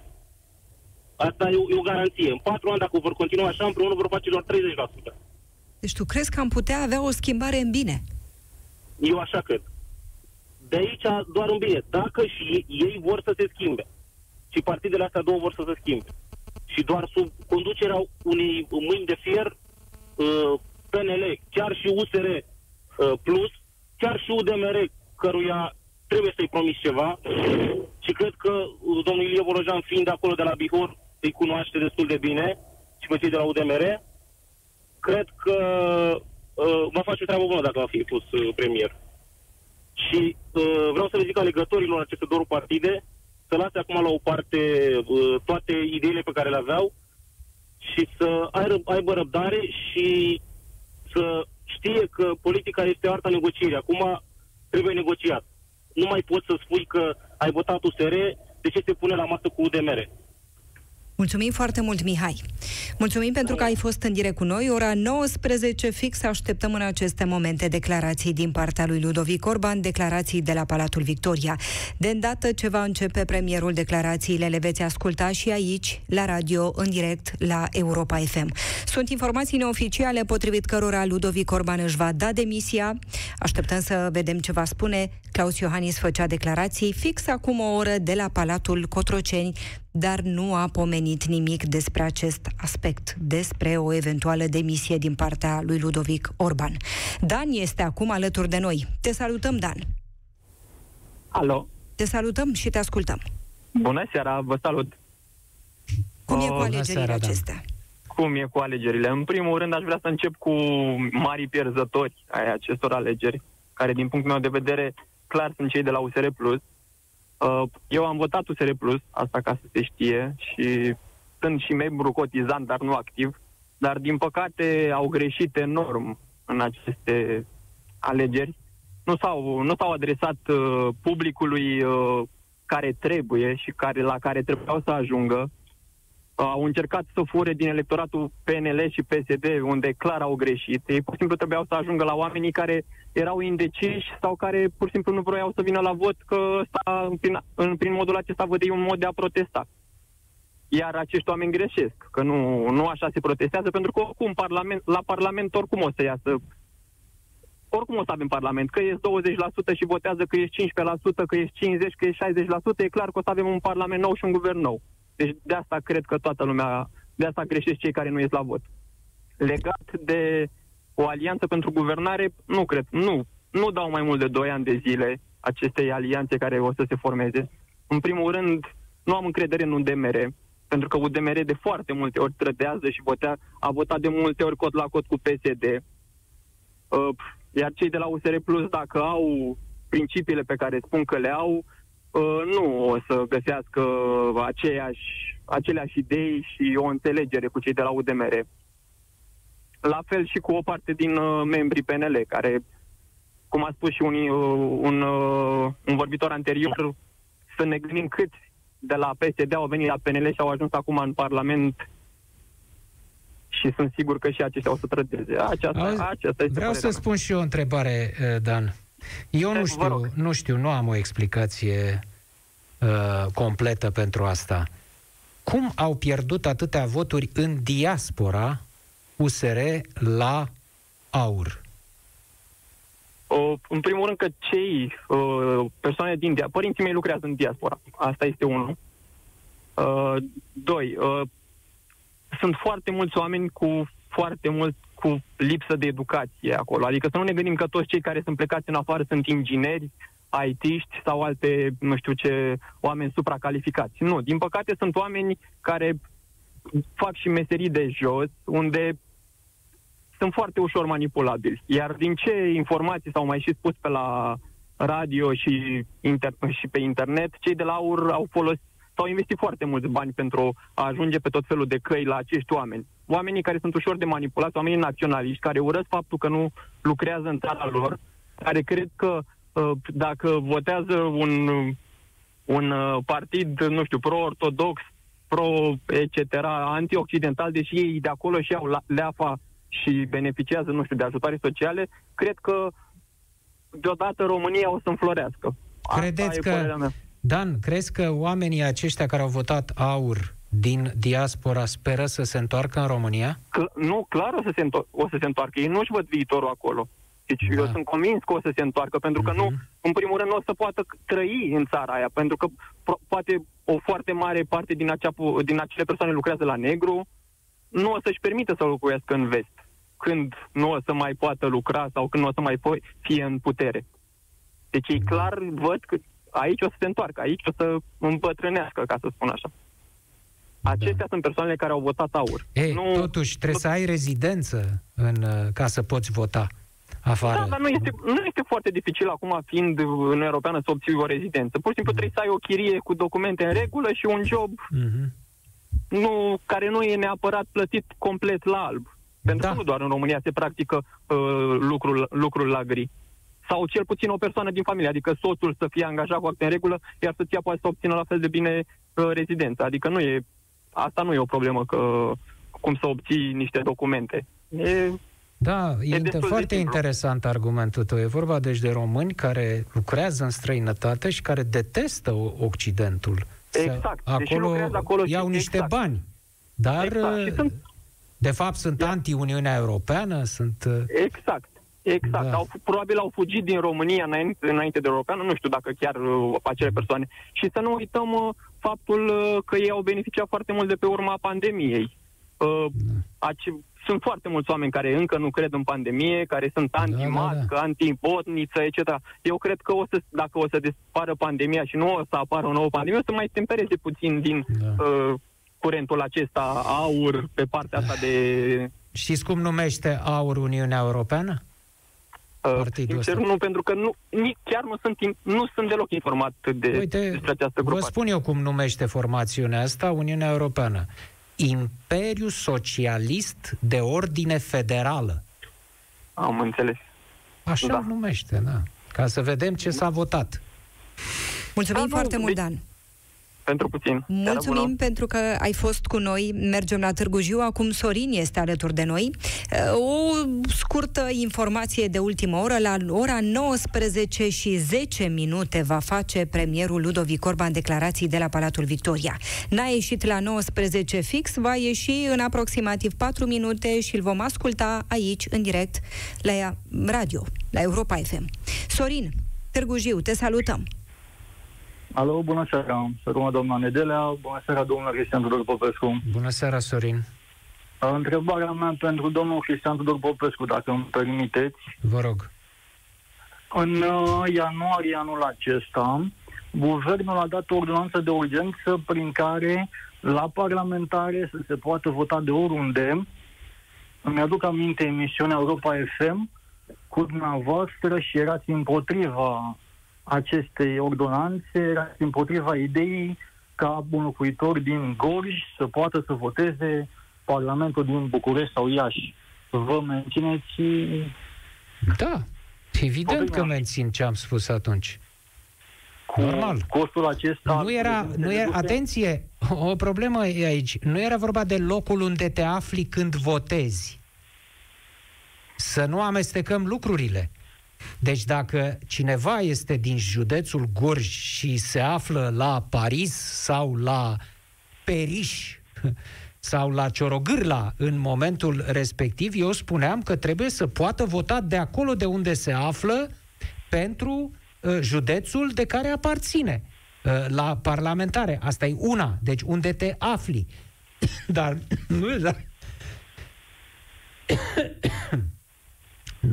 Asta e o, e o garanție. În patru ani, dacă vor continua așa, împreună vor face doar 30%. Deci tu crezi că am putea avea o schimbare în bine? Eu așa cred. De aici doar în bine. Dacă și ei vor să se schimbe și partidele astea două vor să se schimbe și doar sub conducerea unei mâini de fier uh, PNL, chiar și USR uh, Plus, chiar și UDMR, căruia trebuie să-i promis ceva și cred că uh, domnul Ilie Bolojan, fiind de acolo de la Bihor, îi cunoaște destul de bine și pe cei de la UDMR, cred că uh, va face o treabă bună dacă va fi pus uh, premier. Și uh, vreau să le zic alegătorilor aceste două partide să lase acum la o parte uh, toate ideile pe care le aveau și să aibă răbdare și să știe că politica este arta negocierii. Acum trebuie negociat. Nu mai poți să spui că ai votat USR, de ce te pune la masă cu UDMR? Mulțumim foarte mult, Mihai. Mulțumim pentru că ai fost în direct cu noi. Ora 19 fix așteptăm în aceste momente declarații din partea lui Ludovic Orban, declarații de la Palatul Victoria. De îndată ce va începe premierul, declarațiile le veți asculta și aici, la radio, în direct, la Europa FM. Sunt informații neoficiale potrivit cărora Ludovic Orban își va da demisia. Așteptăm să vedem ce va spune. Claus Iohannis făcea declarații fix acum o oră de la Palatul Cotroceni dar nu a pomenit nimic despre acest aspect, despre o eventuală demisie din partea lui Ludovic Orban. Dan este acum alături de noi. Te salutăm, Dan. Alo. Te salutăm și te ascultăm. Bună seara, vă salut. Cum e cu alegerile seara, acestea? Dan. Cum e cu alegerile? În primul rând aș vrea să încep cu mari pierzători ai acestor alegeri, care din punctul meu de vedere clar sunt cei de la USR Plus, Uh, eu am votat USR Plus, asta ca să se știe, și sunt și membru cotizant, dar nu activ. Dar, din păcate, au greșit enorm în aceste alegeri. Nu s-au, nu s-au adresat uh, publicului uh, care trebuie și care, la care trebuiau să ajungă. Uh, au încercat să fure din electoratul PNL și PSD, unde clar au greșit. Ei pur și simplu trebuiau să ajungă la oamenii care erau indeciși sau care pur și simplu nu vroiau să vină la vot, că sta, prin, în, prin modul acesta văd ei un mod de a protesta. Iar acești oameni greșesc, că nu, nu așa se protestează, pentru că oricum parlament, la Parlament oricum o să iasă oricum o să avem Parlament, că ești 20% și votează că ești 15%, că ești 50%, că ești 60%, e clar că o să avem un Parlament nou și un guvern nou. Deci de asta cred că toată lumea, de asta greșesc cei care nu ies la vot. Legat de o alianță pentru guvernare, nu cred, nu, nu dau mai mult de 2 ani de zile acestei alianțe care o să se formeze. În primul rând, nu am încredere în UDMR, pentru că UDMR de foarte multe ori trădează și votea, a votat de multe ori cot la cot cu PSD. Uh, iar cei de la USR Plus, dacă au principiile pe care spun că le au, uh, nu o să găsească aceeași, aceleași idei și o înțelegere cu cei de la UDMR. La fel și cu o parte din uh, membrii PNL, care, cum a spus și un, uh, un, uh, un vorbitor anterior, să ne gândim câți de la PSD au venit la PNL și au ajuns acum în Parlament și sunt sigur că și aceștia o să trădeze. Aceasta, Auzi, aceasta este vreau să spun și eu o întrebare, uh, Dan. Eu nu știu, nu știu, nu am o explicație uh, completă pentru asta. Cum au pierdut atâtea voturi în diaspora USR la aur? Uh, în primul rând că cei uh, persoane din diaspora, părinții mei lucrează în diaspora. Asta este unul. Uh, doi, uh, sunt foarte mulți oameni cu foarte mult cu lipsă de educație acolo. Adică să nu ne gândim că toți cei care sunt plecați în afară sunt ingineri, IT-ști sau alte, nu știu ce, oameni supracalificați. Nu, din păcate sunt oameni care fac și meserii de jos, unde sunt foarte ușor manipulabili. Iar din ce informații s-au mai și spus pe la radio și, inter- și pe internet, cei de la AUR au folosit s-au investit foarte mulți bani pentru a ajunge pe tot felul de căi la acești oameni. Oamenii care sunt ușor de manipulați, oamenii naționaliști, care urăsc faptul că nu lucrează în țara lor, care cred că uh, dacă votează un, un uh, partid, nu știu, pro-ortodox, pro-etc., anti-occidental, deși ei de acolo și au leafa și beneficiază, nu știu, de ajutoare sociale, cred că deodată România o să înflorească. Credeți că, Dan, crezi că oamenii aceștia care au votat aur din diaspora speră să se întoarcă în România? Cl- nu, clar o să se, întor- o să se întoarcă. Ei nu-și văd viitorul acolo. Deci Da. eu sunt convins că o să se întoarcă, pentru că nu, Mhm. în primul rând, nu o să poată trăi în țara aia, pentru că pro- poate o foarte mare parte din, acea, pu- din acele persoane lucrează la negru, nu o să-și permită să locuiască în vest, când nu o să mai poată lucra sau când nu o să mai fo- fie în putere. Deci ei clar văd că aici o să se întoarcă, aici o să îmbătrânească, ca să spun așa. Acestea sunt persoanele care au votat aur. Ei, nu, totuși, trebuie să ai rezidență în, uh, ca să poți vota afară. Da, dar nu este, nu este foarte dificil acum, fiind în Europeană, să obții o rezidență. Pur și simplu trebuie să ai o chirie cu documente în regulă și un job Mhm. nu, care nu e neapărat plătit complet la alb. Pentru Da. că nu doar în România se practică uh, lucrul, lucrul la gri. Sau cel puțin o persoană din familie, adică soțul să fie angajat cu acte în regulă, iar soția poate să obțină la fel de bine uh, rezidența. Adică nu e, asta nu e o problemă că cum să obții niște documente. E, Da, e destul de foarte simplu. interesant argumentul tău. E vorba deci de români care lucrează în străinătate și care detestă O- Occidentul. Să- Exact. Deși Acolo, lucrează acolo și- iau niște exact. bani. Dar, Exact. Și uh, sunt- de fapt, sunt anti-Uniunea Europeană, sunt... uh, Exact. Exact. Da. Au, probabil au fugit din România înainte, înainte de Europeană, nu știu dacă chiar uh, acele persoane. Și să nu uităm uh, faptul uh, că ei au beneficiat foarte mult de pe urma pandemiei. Uh, ace- sunt foarte mulți oameni care încă nu cred în pandemie, care sunt da, anti-mască, da. anti-botniță, etc. Eu cred că o să, dacă o să dispară pandemia și nu o să apară o nouă pandemie, o să mai tempereze puțin din Da. uh, curentul acesta aur pe partea asta de Știți cum numește AUR Uniunea Europeană? Uh, Partidul Sincer, ăsta. nu, pentru că nu, nici, chiar nu sunt, in- nu sunt deloc informat de, Uite, despre această vă grupă. spun eu cum numește formațiunea asta Uniunea Europeană. Imperiu Socialist de Ordine Federală. Am înțeles. Așa Da. o numește, da. Ca să vedem ce s-a votat. Mulțumim Da, nu, foarte mult, deci- Dan. Pentru puțin. Seara Mulțumim bună. pentru că ai fost cu noi. Mergem la Târgu Jiu. Acum Sorin este alături de noi. O scurtă informație de ultimă oră. La ora 19 și 10 minute va face premierul Ludovic Orban declarații de la Palatul Victoria. N-a ieșit la 19 fix, va ieși în aproximativ 4 minute și îl vom asculta aici, în direct, la radio, la Europa FM. Sorin, Târgu Jiu, te salutăm! Alo, bună seara. Să rămână doamna Nedelea. Bună seara, domnul Cristian Tudor Popescu. Bună seara, Sorin. Întrebarea mea pentru domnul Cristian Tudor Popescu, dacă îmi permiteți. Vă rog. În uh, ianuarie anul acesta, guvernul a dat o ordonanță de urgență prin care la parlamentare să se poată vota de oriunde. Îmi aduc aminte emisiunea Europa FM cu dumneavoastră și erați împotriva acestei ordonanțe, erați împotriva ideii ca un locuitor din Gorj să poată să voteze Parlamentul din București sau Iași. Vă mențineți Da, evident că Problema. mențin ce am spus atunci. cu Normal. costul acesta? Nu era, nu era, atenție, o problemă e aici. Nu era vorba de locul unde te afli când votezi. Să nu amestecăm lucrurile. Deci dacă cineva este din județul Gorj și se află la Paris sau la Periș sau la Ciorogârla în momentul respectiv, eu spuneam că trebuie să poată vota de acolo de unde se află pentru uh, județul de care aparține uh, la parlamentare. Asta e una. Deci unde te afli. Dar nu era...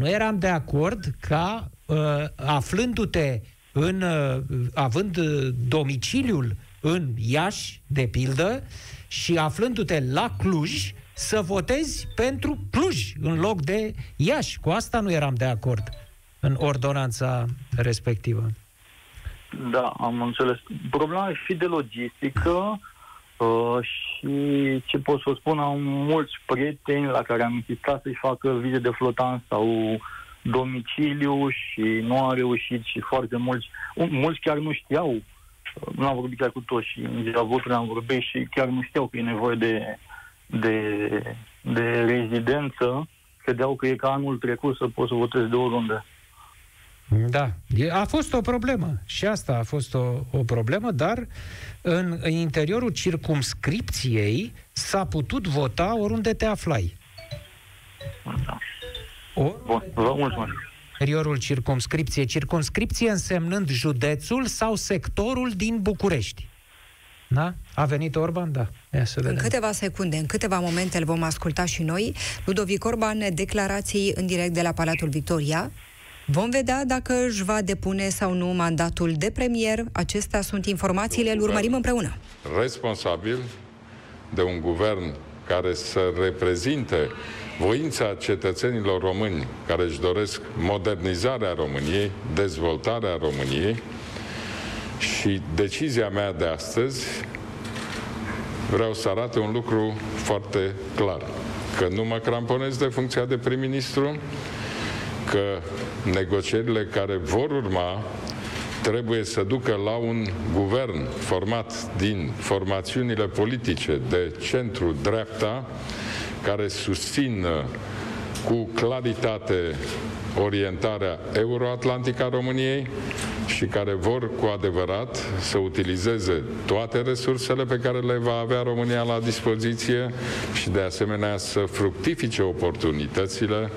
nu eram de acord ca, uh, aflându-te în, uh, având uh, domiciliul în Iași, de pildă, și aflându-te la Cluj, să votezi pentru Cluj în loc de Iași. Cu asta nu eram de acord în ordonanța respectivă. Da, am înțeles. Problema ar fi de logistică uh, și ce pot să spun, am mulți prieteni la care am insistat să-i facă vize de flotant sau domiciliu și nu a reușit și foarte mulți, un- mulți chiar nu știau, uh, nu am vorbit chiar cu toți și în ziua votului am vorbit și chiar nu știau că e nevoie de, de, de rezidență, credeau că e ca anul trecut să poți să votezi de oriunde. Da, e- a fost o problemă și asta a fost o, o problemă, dar în, în interiorul circumscripției s-a putut vota oriunde te aflai. Da. O, Bun, vă mulțumesc. interiorul circumscripției, circumscripție însemnând județul sau sectorul din București. Da? A venit Orban? Da. Ia să vedem. În câteva secunde, în câteva momente îl vom asculta și noi. Ludovic Orban, declarații în direct de la Palatul Victoria. Vom vedea dacă își va depune sau nu mandatul de premier. Acestea sunt informațiile, îl urmărim împreună. Responsabil de un guvern care să reprezinte voința cetățenilor români care își doresc modernizarea României, dezvoltarea României și decizia mea de astăzi vreau să arate un lucru foarte clar. Că nu mă cramponez de funcția de prim-ministru, că negocierile care vor urma trebuie să ducă la un guvern format din formațiunile politice de centru-dreapta, care susțin cu claritate orientarea euroatlantică a României și care vor cu adevărat să utilizeze toate resursele pe care le va avea România la dispoziție și de asemenea să fructifice oportunitățile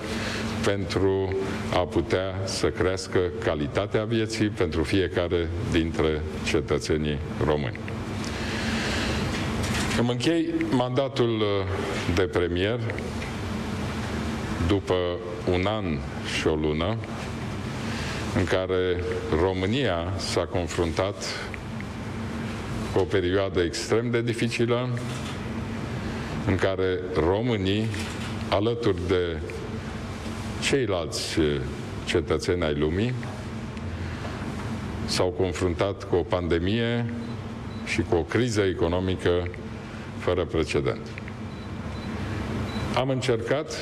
pentru a putea să crească calitatea vieții pentru fiecare dintre cetățenii români. Îmi închei mandatul de premier după un an și o lună în care România s-a confruntat cu o perioadă extrem de dificilă, în care românii, alături de ceilalți cetățeni ai lumii, s-au confruntat cu o pandemie și cu o criză economică fără precedent. Am încercat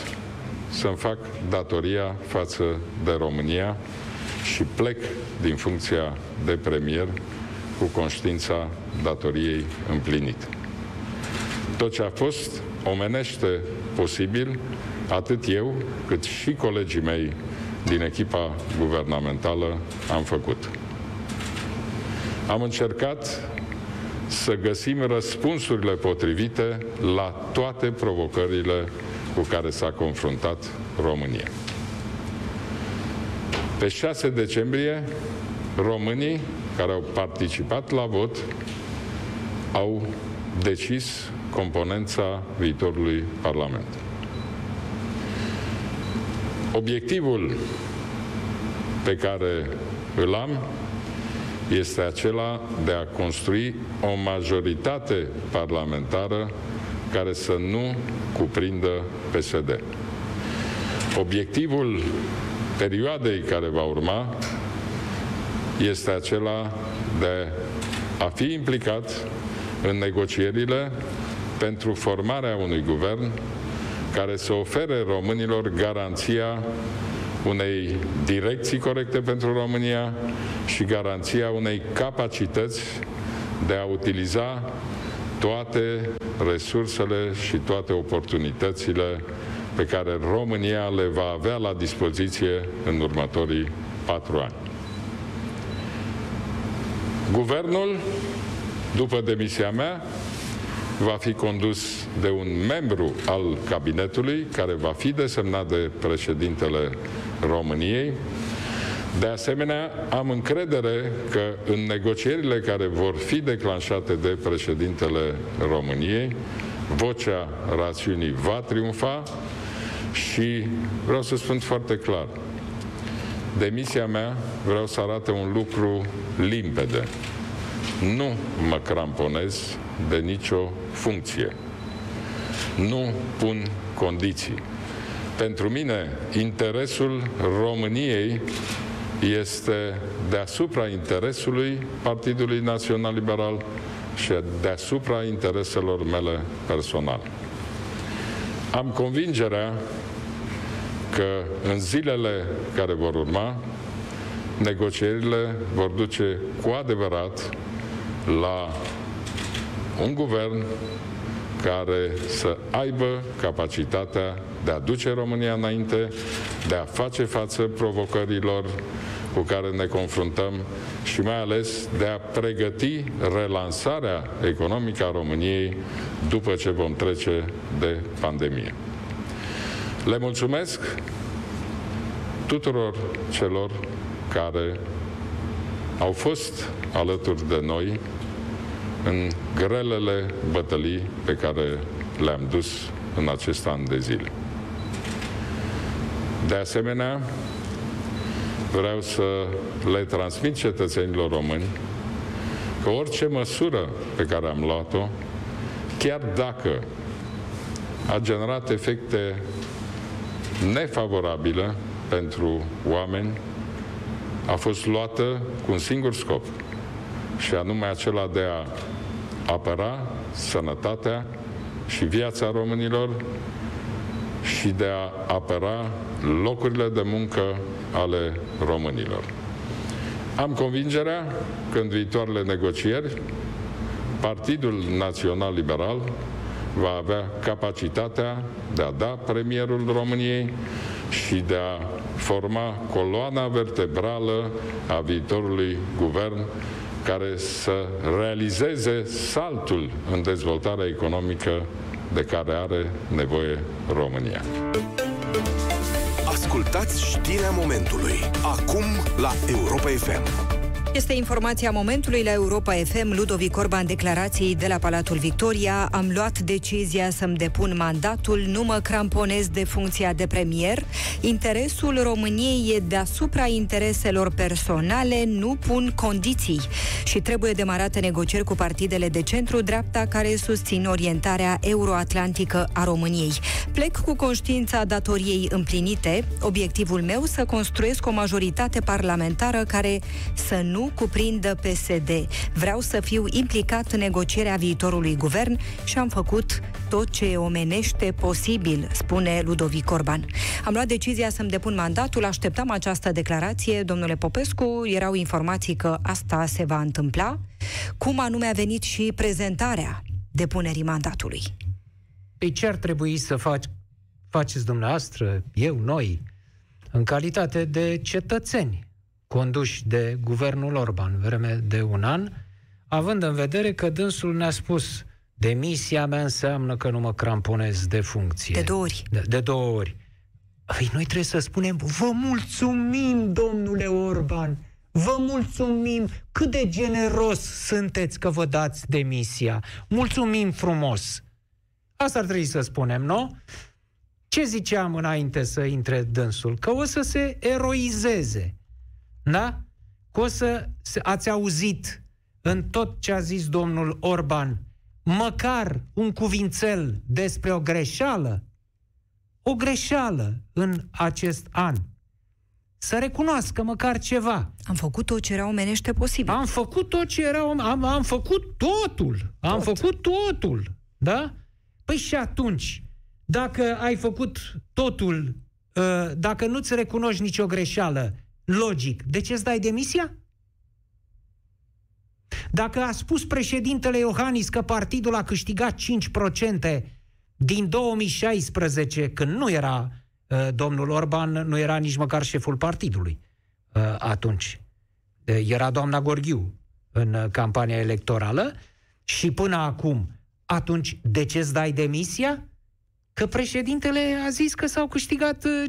să-mi fac datoria față de România și plec din funcția de premier cu conștiința datoriei împlinită. Tot ce a fost omenește posibil, atât eu cât și colegii mei din echipa guvernamentală am făcut. Am încercat să găsim răspunsurile potrivite la toate provocările cu care s-a confruntat România. Pe 6 decembrie, românii care au participat la vot au decis componența viitorului Parlament. Obiectivul pe care îl am este acela de a construi o majoritate parlamentară care să nu cuprindă PSD. Obiectivul perioadei care va urma este acela de a fi implicat în negocierile pentru formarea unui guvern care să ofere românilor garanția unei direcții corecte pentru România și garanția unei capacități de a utiliza toate resursele și toate oportunitățile pe care România le va avea la dispoziție în următorii patru ani. Guvernul, după demisia mea, va fi condus de un membru al cabinetului care va fi desemnat de președintele României. De asemenea, am încredere că în negocierile care vor fi declanșate de președintele României, vocea rațiunii va triumfa și vreau să spun foarte clar, demisia mea vreau să arate un lucru limpede. Nu mă cramponez de nicio funcție. Nu pun condiții. Pentru mine, interesul României este deasupra interesului Partidului Național Liberal și deasupra intereselor mele personale. Am convingerea că în zilele care vor urma, negocierile vor duce cu adevărat la un guvern care să aibă capacitatea de a duce România înainte, de a face față provocărilor cu care ne confruntăm și mai ales de a pregăti relansarea economică a României după ce vom trece de pandemie. Le mulțumesc tuturor celor care au fost alături de noi în grelele bătălii pe care le-am dus în acest an de zile. De asemenea, vreau să le transmit cetățenilor români că orice măsură pe care am luat-o, chiar dacă a generat efecte nefavorabile pentru oameni, a fost luată cu un singur scop, și anume acela de a apăra sănătatea și viața românilor și de a apăra locurile de muncă ale românilor. Am convingerea că în viitoarele negocieri, Partidul Național Liberal va avea capacitatea de a da premierul României și de a forma coloana vertebrală a viitorului guvern care să realizeze saltul în dezvoltarea economică de care are nevoie România. Ascultați știrea momentului. Acum la Europa FM. Este informația momentului la Europa FM. Ludovic Orban, declarații de la Palatul Victoria. Am luat decizia să-mi depun mandatul, nu mă cramponez de funcția de premier. Interesul României e deasupra intereselor personale, nu pun condiții. Și trebuie demarate negocieri cu partidele de centru-dreapta care susțin orientarea euroatlantică a României. Plec cu conștiința datoriei împlinite. Obiectivul meu să construiesc o majoritate parlamentară care să nu nu cuprindă PSD. Vreau să fiu implicat în negocierea viitorului guvern și am făcut tot ce e omenește posibil, spune Ludovic Orban. Am luat decizia să-mi depun mandatul, așteptam această declarație, domnule Popescu, erau informații că asta se va întâmpla. Cum anume a venit și prezentarea depunerii mandatului? Păi ce ar trebui să faci, faceți dumneavoastră, eu, noi, în calitate de cetățeni conduși de guvernul Orban vreme de un an, având în vedere că dânsul ne-a spus demisia mea înseamnă că nu mă cramponez de funcție. De două ori. De, de două ori. Păi noi trebuie să spunem, vă mulțumim, domnule Orban, vă mulțumim, cât de generos sunteți că vă dați demisia. Mulțumim frumos. Asta ar trebui să spunem, nu? Ce ziceam înainte să intre dânsul? Că o să se eroizeze da? Că o să ați auzit în tot ce a zis domnul Orban, măcar un cuvințel despre o greșeală, o greșeală în acest an. Să recunoască măcar ceva. Am făcut tot ce era omenește posibil. Am făcut tot ce era am, am făcut totul. Am Tot. făcut totul. Da? Păi și atunci, dacă ai făcut totul, ă, dacă nu-ți recunoști nicio greșeală, logic, de ce îți dai demisia? Dacă a spus președintele Iohannis că partidul a câștigat 5% din 2016, când nu era uh, domnul Orban, nu era nici măcar șeful partidului uh, atunci. Uh, era doamna Gorghiu în uh, campania electorală și până acum, atunci de ce îți dai demisia? Că președintele a zis că s-au câștigat uh,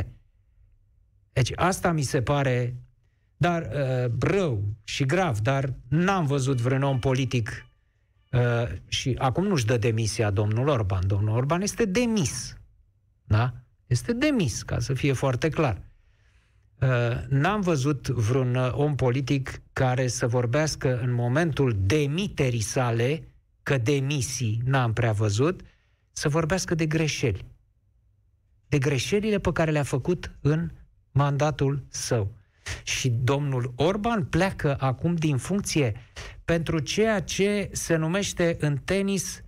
5%. Deci asta mi se pare dar uh, rău și grav, dar n-am văzut vreun om politic uh, și acum nu-și dă demisia domnul Orban. Domnul Orban este demis. Da? Este demis, ca să fie foarte clar. Uh, n-am văzut vreun uh, om politic care să vorbească în momentul demiterii sale, că demisii n-am prea văzut, să vorbească de greșeli. De greșelile pe care le-a făcut în mandatul său. Și domnul Orban pleacă acum din funcție pentru ceea ce se numește în tenis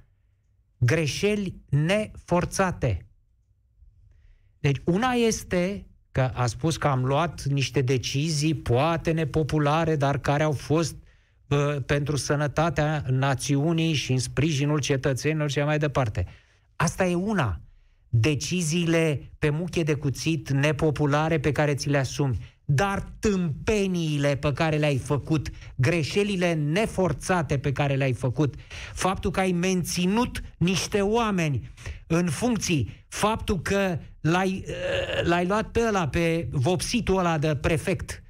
greșeli neforțate. Deci una este că a spus că am luat niște decizii poate nepopulare, dar care au fost uh, pentru sănătatea națiunii și în sprijinul cetățenilor și mai departe. Asta e una deciziile pe muche de cuțit nepopulare pe care ți le asumi, dar tâmpeniile pe care le-ai făcut, greșelile neforțate pe care le-ai făcut, faptul că ai menținut niște oameni în funcții, faptul că l-ai, uh, l-ai luat pe ăla, pe vopsitul ăla de prefect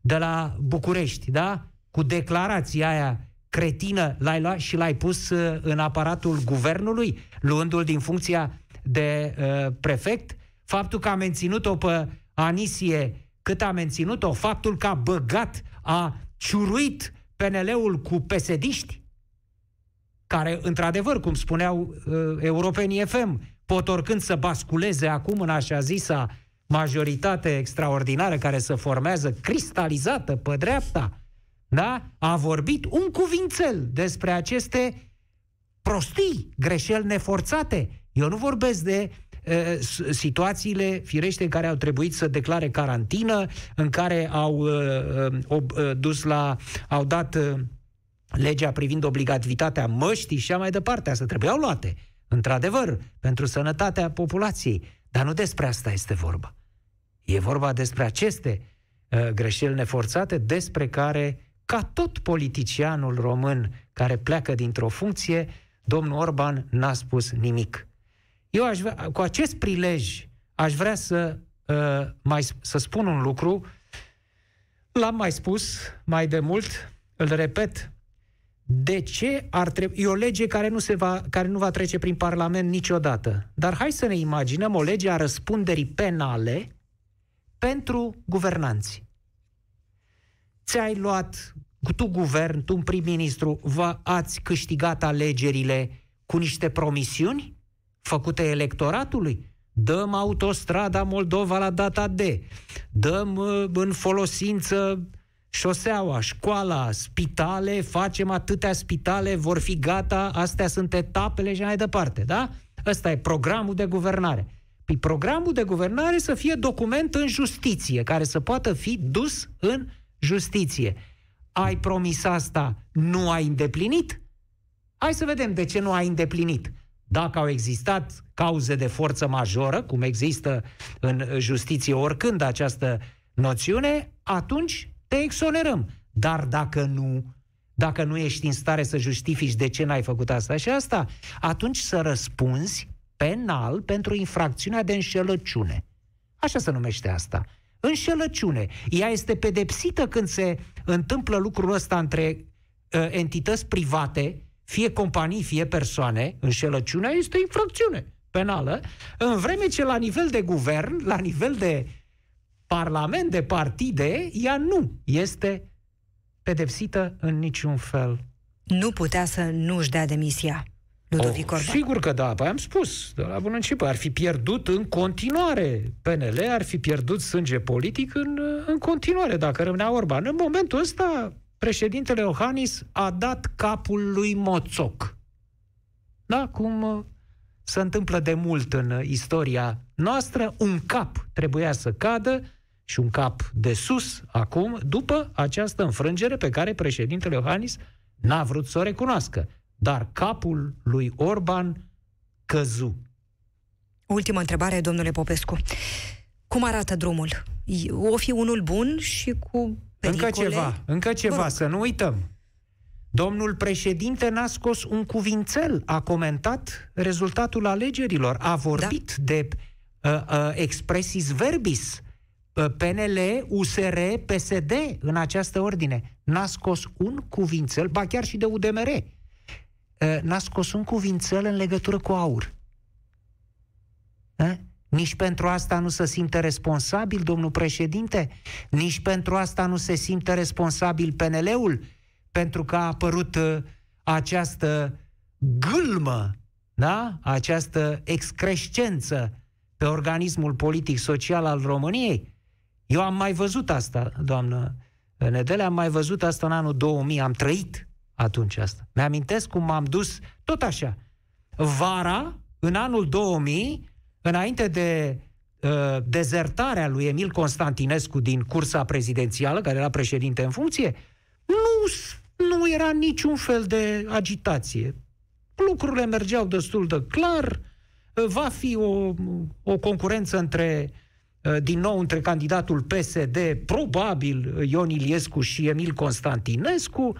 de la București, da? Cu declarația aia cretină, l-ai luat și l-ai pus uh, în aparatul guvernului, luându-l din funcția de uh, prefect? Faptul că a menținut-o pe Anisie cât a menținut-o, faptul că a băgat, a ciuruit PNL-ul cu pesediști, care, într-adevăr, cum spuneau uh, europenii FM, pot oricând să basculeze acum în așa zisa majoritate extraordinară care se formează cristalizată pe dreapta, da? a vorbit un cuvințel despre aceste prostii, greșeli neforțate. Eu nu vorbesc de uh, situațiile firește în care au trebuit să declare carantină, în care au uh, uh, uh dus la, au dat uh, legea privind obligativitatea măștii și așa mai departe. Asta trebuiau luate, într-adevăr, pentru sănătatea populației. Dar nu despre asta este vorba. E vorba despre aceste uh, greșeli neforțate despre care, ca tot politicianul român care pleacă dintr-o funcție, domnul Orban n-a spus nimic. Eu aș vrea, cu acest prilej aș vrea să, uh, mai, să spun un lucru. L-am mai spus mai de mult, îl repet, de ce ar trebui... E o lege care nu, se va, care nu va trece prin Parlament niciodată. Dar hai să ne imaginăm o lege a răspunderii penale pentru guvernanți. Ți-ai luat, tu guvern, tu prim-ministru, vă ați câștigat alegerile cu niște promisiuni făcute electoratului? Dăm autostrada Moldova la data de, dăm uh, în folosință șoseaua, școala, spitale, facem atâtea spitale, vor fi gata, astea sunt etapele și mai departe, da? Ăsta e programul de guvernare. Păi programul de guvernare să fie document în justiție, care să poată fi dus în justiție. Ai promis asta, nu ai îndeplinit? Hai să vedem de ce nu ai îndeplinit. Dacă au existat cauze de forță majoră, cum există în justiție oricând această noțiune, atunci te exonerăm. Dar dacă nu, dacă nu ești în stare să justifici de ce n-ai făcut asta și asta, atunci să răspunzi penal pentru infracțiunea de înșelăciune. Așa se numește asta. Înșelăciune. Ea este pedepsită când se întâmplă lucrul ăsta între uh, entități private, fie companii, fie persoane. Înșelăciunea este infracțiune penală, în vreme ce la nivel de guvern, la nivel de parlament, de partide, ea nu este pedepsită în niciun fel. Nu putea să nu-și dea demisia. Ludovic oh, Sigur că da, păi am spus de la bun început, ar fi pierdut în continuare PNL, ar fi pierdut sânge politic în, în continuare dacă rămânea Orban. În momentul ăsta, președintele Iohannis a dat capul lui Moțoc. Da, cum uh, se întâmplă de mult în istoria noastră, un cap trebuia să cadă și un cap de sus acum, după această înfrângere pe care președintele Iohannis n-a vrut să o recunoască. Dar capul lui Orban căzu. Ultima întrebare, domnule Popescu. Cum arată drumul? O fi unul bun și cu pericole? Încă ceva, încă ceva, să nu uităm. Domnul președinte n-a scos un cuvințel, a comentat rezultatul alegerilor, a vorbit da. de uh, uh, expressis verbis, uh, PNL, USR, PSD, în această ordine. N-a scos un cuvințel, ba chiar și de UDMR n-a scos un cuvințel în legătură cu aur. A? Nici pentru asta nu se simte responsabil, domnul președinte? Nici pentru asta nu se simte responsabil PNL-ul? Pentru că a apărut uh, această gâlmă, da? această excrescență pe organismul politic-social al României? Eu am mai văzut asta, doamnă Nedele, am mai văzut asta în anul 2000, am trăit atunci asta. Mi-amintesc cum m-am dus tot așa. Vara, în anul 2000, înainte de uh, dezertarea lui Emil Constantinescu din cursa prezidențială, care era președinte în funcție, nu, nu era niciun fel de agitație. Lucrurile mergeau destul de clar, va fi o, o concurență între uh, din nou între candidatul PSD, probabil Ion Iliescu și Emil Constantinescu,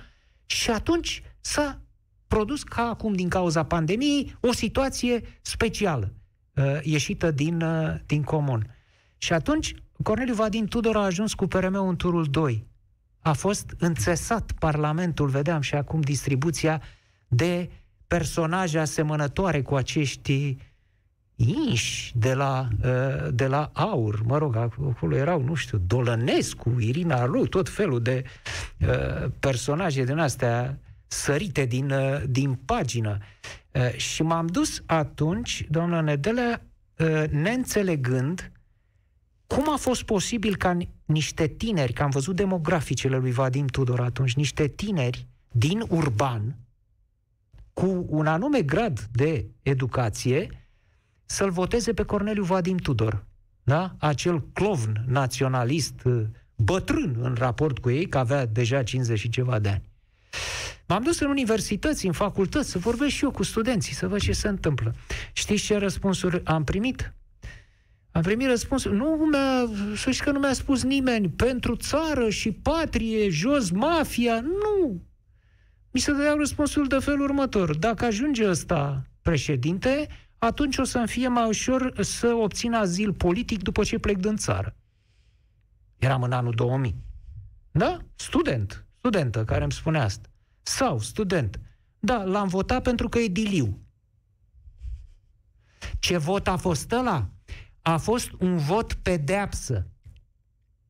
și atunci s-a produs ca acum din cauza pandemiei o situație specială. Uh, ieșită din, uh, din comun. Și atunci Corneliu Vadim Tudor a ajuns cu PRM în turul 2. A fost înțesat Parlamentul, vedeam și acum distribuția de personaje asemănătoare cu acești inși de la, uh, de la aur, mă rog, acolo erau, nu știu, Dolănescu, Irina Lu, tot felul de uh, personaje din astea sărite din, uh, din pagină. Și m-am dus atunci, doamna Nedelea, neînțelegând cum a fost posibil ca niște tineri, că am văzut demograficele lui Vadim Tudor atunci, niște tineri din urban, cu un anume grad de educație, să-l voteze pe Corneliu Vadim Tudor. Da? Acel clovn naționalist uh, bătrân în raport cu ei, că avea deja 50 și ceva de ani. M-am dus în universități, în facultăți, să vorbesc și eu cu studenții, să văd ce se întâmplă. Știți ce răspunsuri am primit? Am primit răspunsuri. Nu mi-a, să știți că nu mi-a spus nimeni, pentru țară și patrie, jos mafia, nu. Mi se dădeau răspunsul de felul următor. Dacă ajunge ăsta președinte, atunci o să-mi fie mai ușor să obțin azil politic după ce plec din țară. Eram în anul 2000. Da? Student. Studentă care îmi spune asta. Sau student. Da, l-am votat pentru că e diliu. Ce vot a fost ăla? A fost un vot pedeapsă.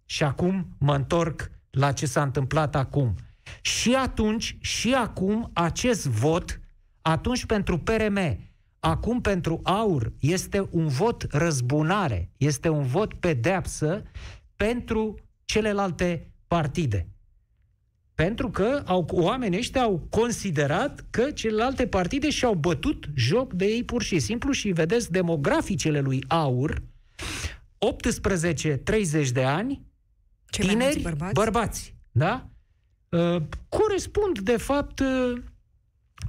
Și acum mă întorc la ce s-a întâmplat acum. Și atunci, și acum, acest vot, atunci pentru PRM, acum pentru aur este un vot răzbunare, este un vot pedeapsă pentru celelalte partide. Pentru că au, oamenii ăștia au considerat că celelalte partide și-au bătut joc de ei pur și simplu și vedeți demograficele lui Aur, 18-30 de ani, Ce tineri, bărbați? bărbați, da? Uh, corespund, de fapt, uh,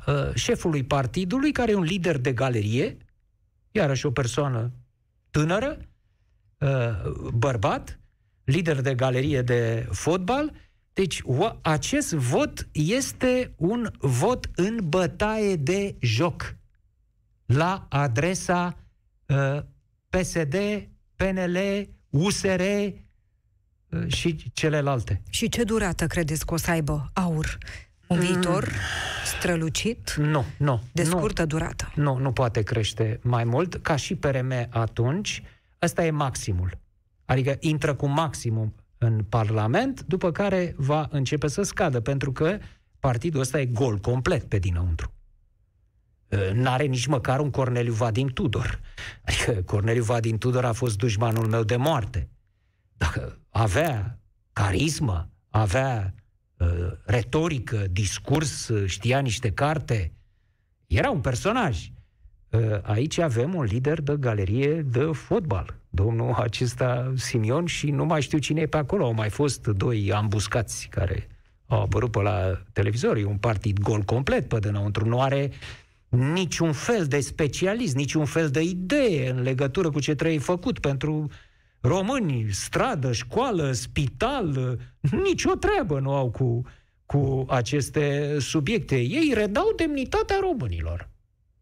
uh, șefului partidului, care e un lider de galerie, iarăși o persoană tânără, uh, bărbat, lider de galerie de fotbal. Deci o, acest vot este un vot în bătaie de joc la adresa uh, PSD, PNL, USR uh, și celelalte. Și ce durată credeți că o să aibă aur? Un viitor strălucit? Nu, nu. De nu. scurtă durată. Nu, nu poate crește mai mult. Ca și PRM atunci, ăsta e maximul. Adică intră cu maximum în Parlament, după care va începe să scadă, pentru că partidul ăsta e gol complet pe dinăuntru. Uh, N-are nici măcar un Corneliu Vadim Tudor. Adică Corneliu Vadim Tudor a fost dușmanul meu de moarte. Dacă avea carismă, avea uh, retorică, discurs, uh, știa niște carte, era un personaj. Uh, aici avem un lider de galerie de fotbal, domnul acesta Simion și nu mai știu cine e pe acolo. Au mai fost doi ambuscați care au apărut pe la televizor. E un partid gol complet pe dinăuntru. Nu are niciun fel de specialist, niciun fel de idee în legătură cu ce trebuie făcut pentru români, stradă, școală, spital, nicio treabă nu au cu, cu aceste subiecte. Ei redau demnitatea românilor.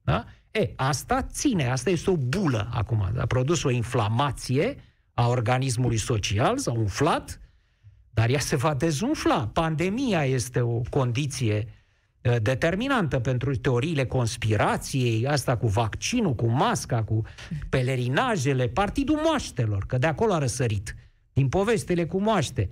Da? E, asta ține, asta este o bulă acum. A produs o inflamație a organismului social, s-a umflat, dar ea se va dezumfla. Pandemia este o condiție uh, determinantă pentru teoriile conspirației, asta cu vaccinul, cu masca, cu pelerinajele, partidul moaștelor, că de acolo a răsărit, din povestele cu moaște.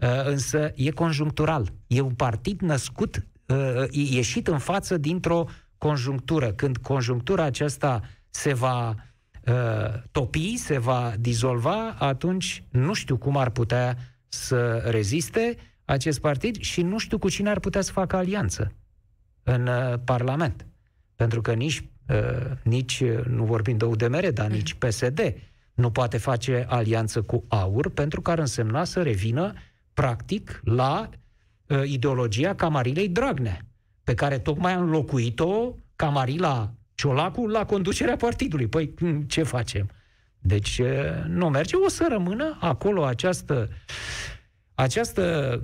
Uh, însă e conjunctural. E un partid născut, uh, ieșit în față dintr-o conjunctură. Când conjunctura aceasta se va uh, topi, se va dizolva, atunci nu știu cum ar putea să reziste acest partid și nu știu cu cine ar putea să facă alianță în uh, Parlament. Pentru că nici, uh, nici uh, nu vorbim de UDMR, dar nici PSD nu poate face alianță cu AUR, pentru că ar însemna să revină practic la uh, ideologia Camarilei Dragnea pe care tocmai a înlocuit-o Camarila Ciolacu la conducerea partidului. Păi ce facem? Deci nu merge, o să rămână acolo această, această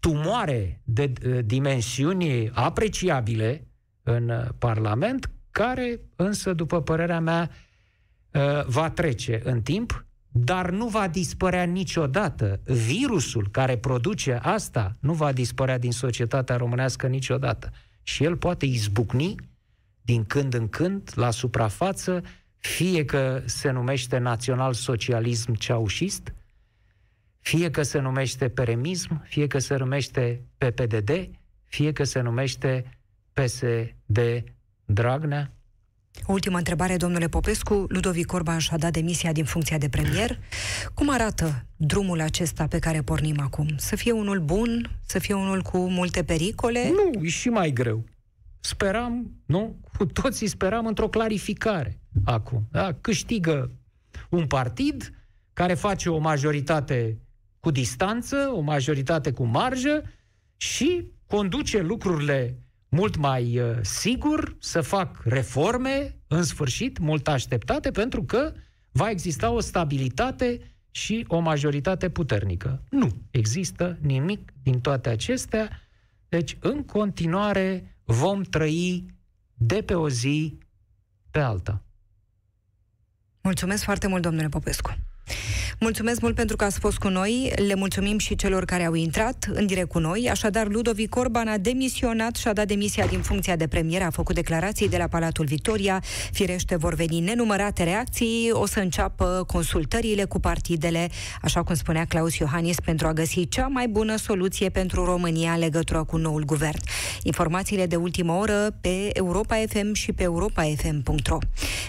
tumoare de dimensiuni apreciabile în Parlament, care însă, după părerea mea, uh, va trece în timp, dar nu va dispărea niciodată. Virusul care produce asta nu va dispărea din societatea românească niciodată. Și el poate izbucni din când în când la suprafață, fie că se numește național-socialism ceaușist, fie că se numește peremism, fie că se numește PPDD, fie că se numește PSD Dragnea? Ultima întrebare, domnule Popescu. Ludovic Orban și-a dat demisia din funcția de premier. Cum arată drumul acesta pe care pornim acum? Să fie unul bun? Să fie unul cu multe pericole? Nu, e și mai greu. Speram, nu? Cu toții speram într-o clarificare acum. Da? Câștigă un partid care face o majoritate cu distanță, o majoritate cu marjă și conduce lucrurile mult mai uh, sigur, să fac reforme, în sfârșit, mult așteptate, pentru că va exista o stabilitate și o majoritate puternică. Nu există nimic din toate acestea, deci în continuare vom trăi de pe o zi pe alta. Mulțumesc foarte mult, domnule Popescu. Mulțumesc mult pentru că ați fost cu noi. Le mulțumim și celor care au intrat în direct cu noi. Așadar, Ludovic Orban a demisionat și a dat demisia din funcția de premier, a făcut declarații de la Palatul Victoria. Firește, vor veni nenumărate reacții. O să înceapă consultările cu partidele, așa cum spunea Claus Iohannis, pentru a găsi cea mai bună soluție pentru România în legătură cu noul guvern. Informațiile de ultimă oră pe Europa FM și pe europafm.ro.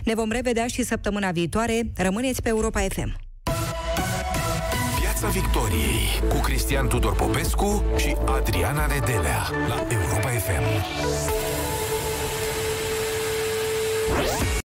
Ne vom revedea și săptămâna viitoare. Rămâneți pe Europa FM. Piața Victoriei cu Cristian Tudor Popescu și Adriana Nedelea la Europa FM.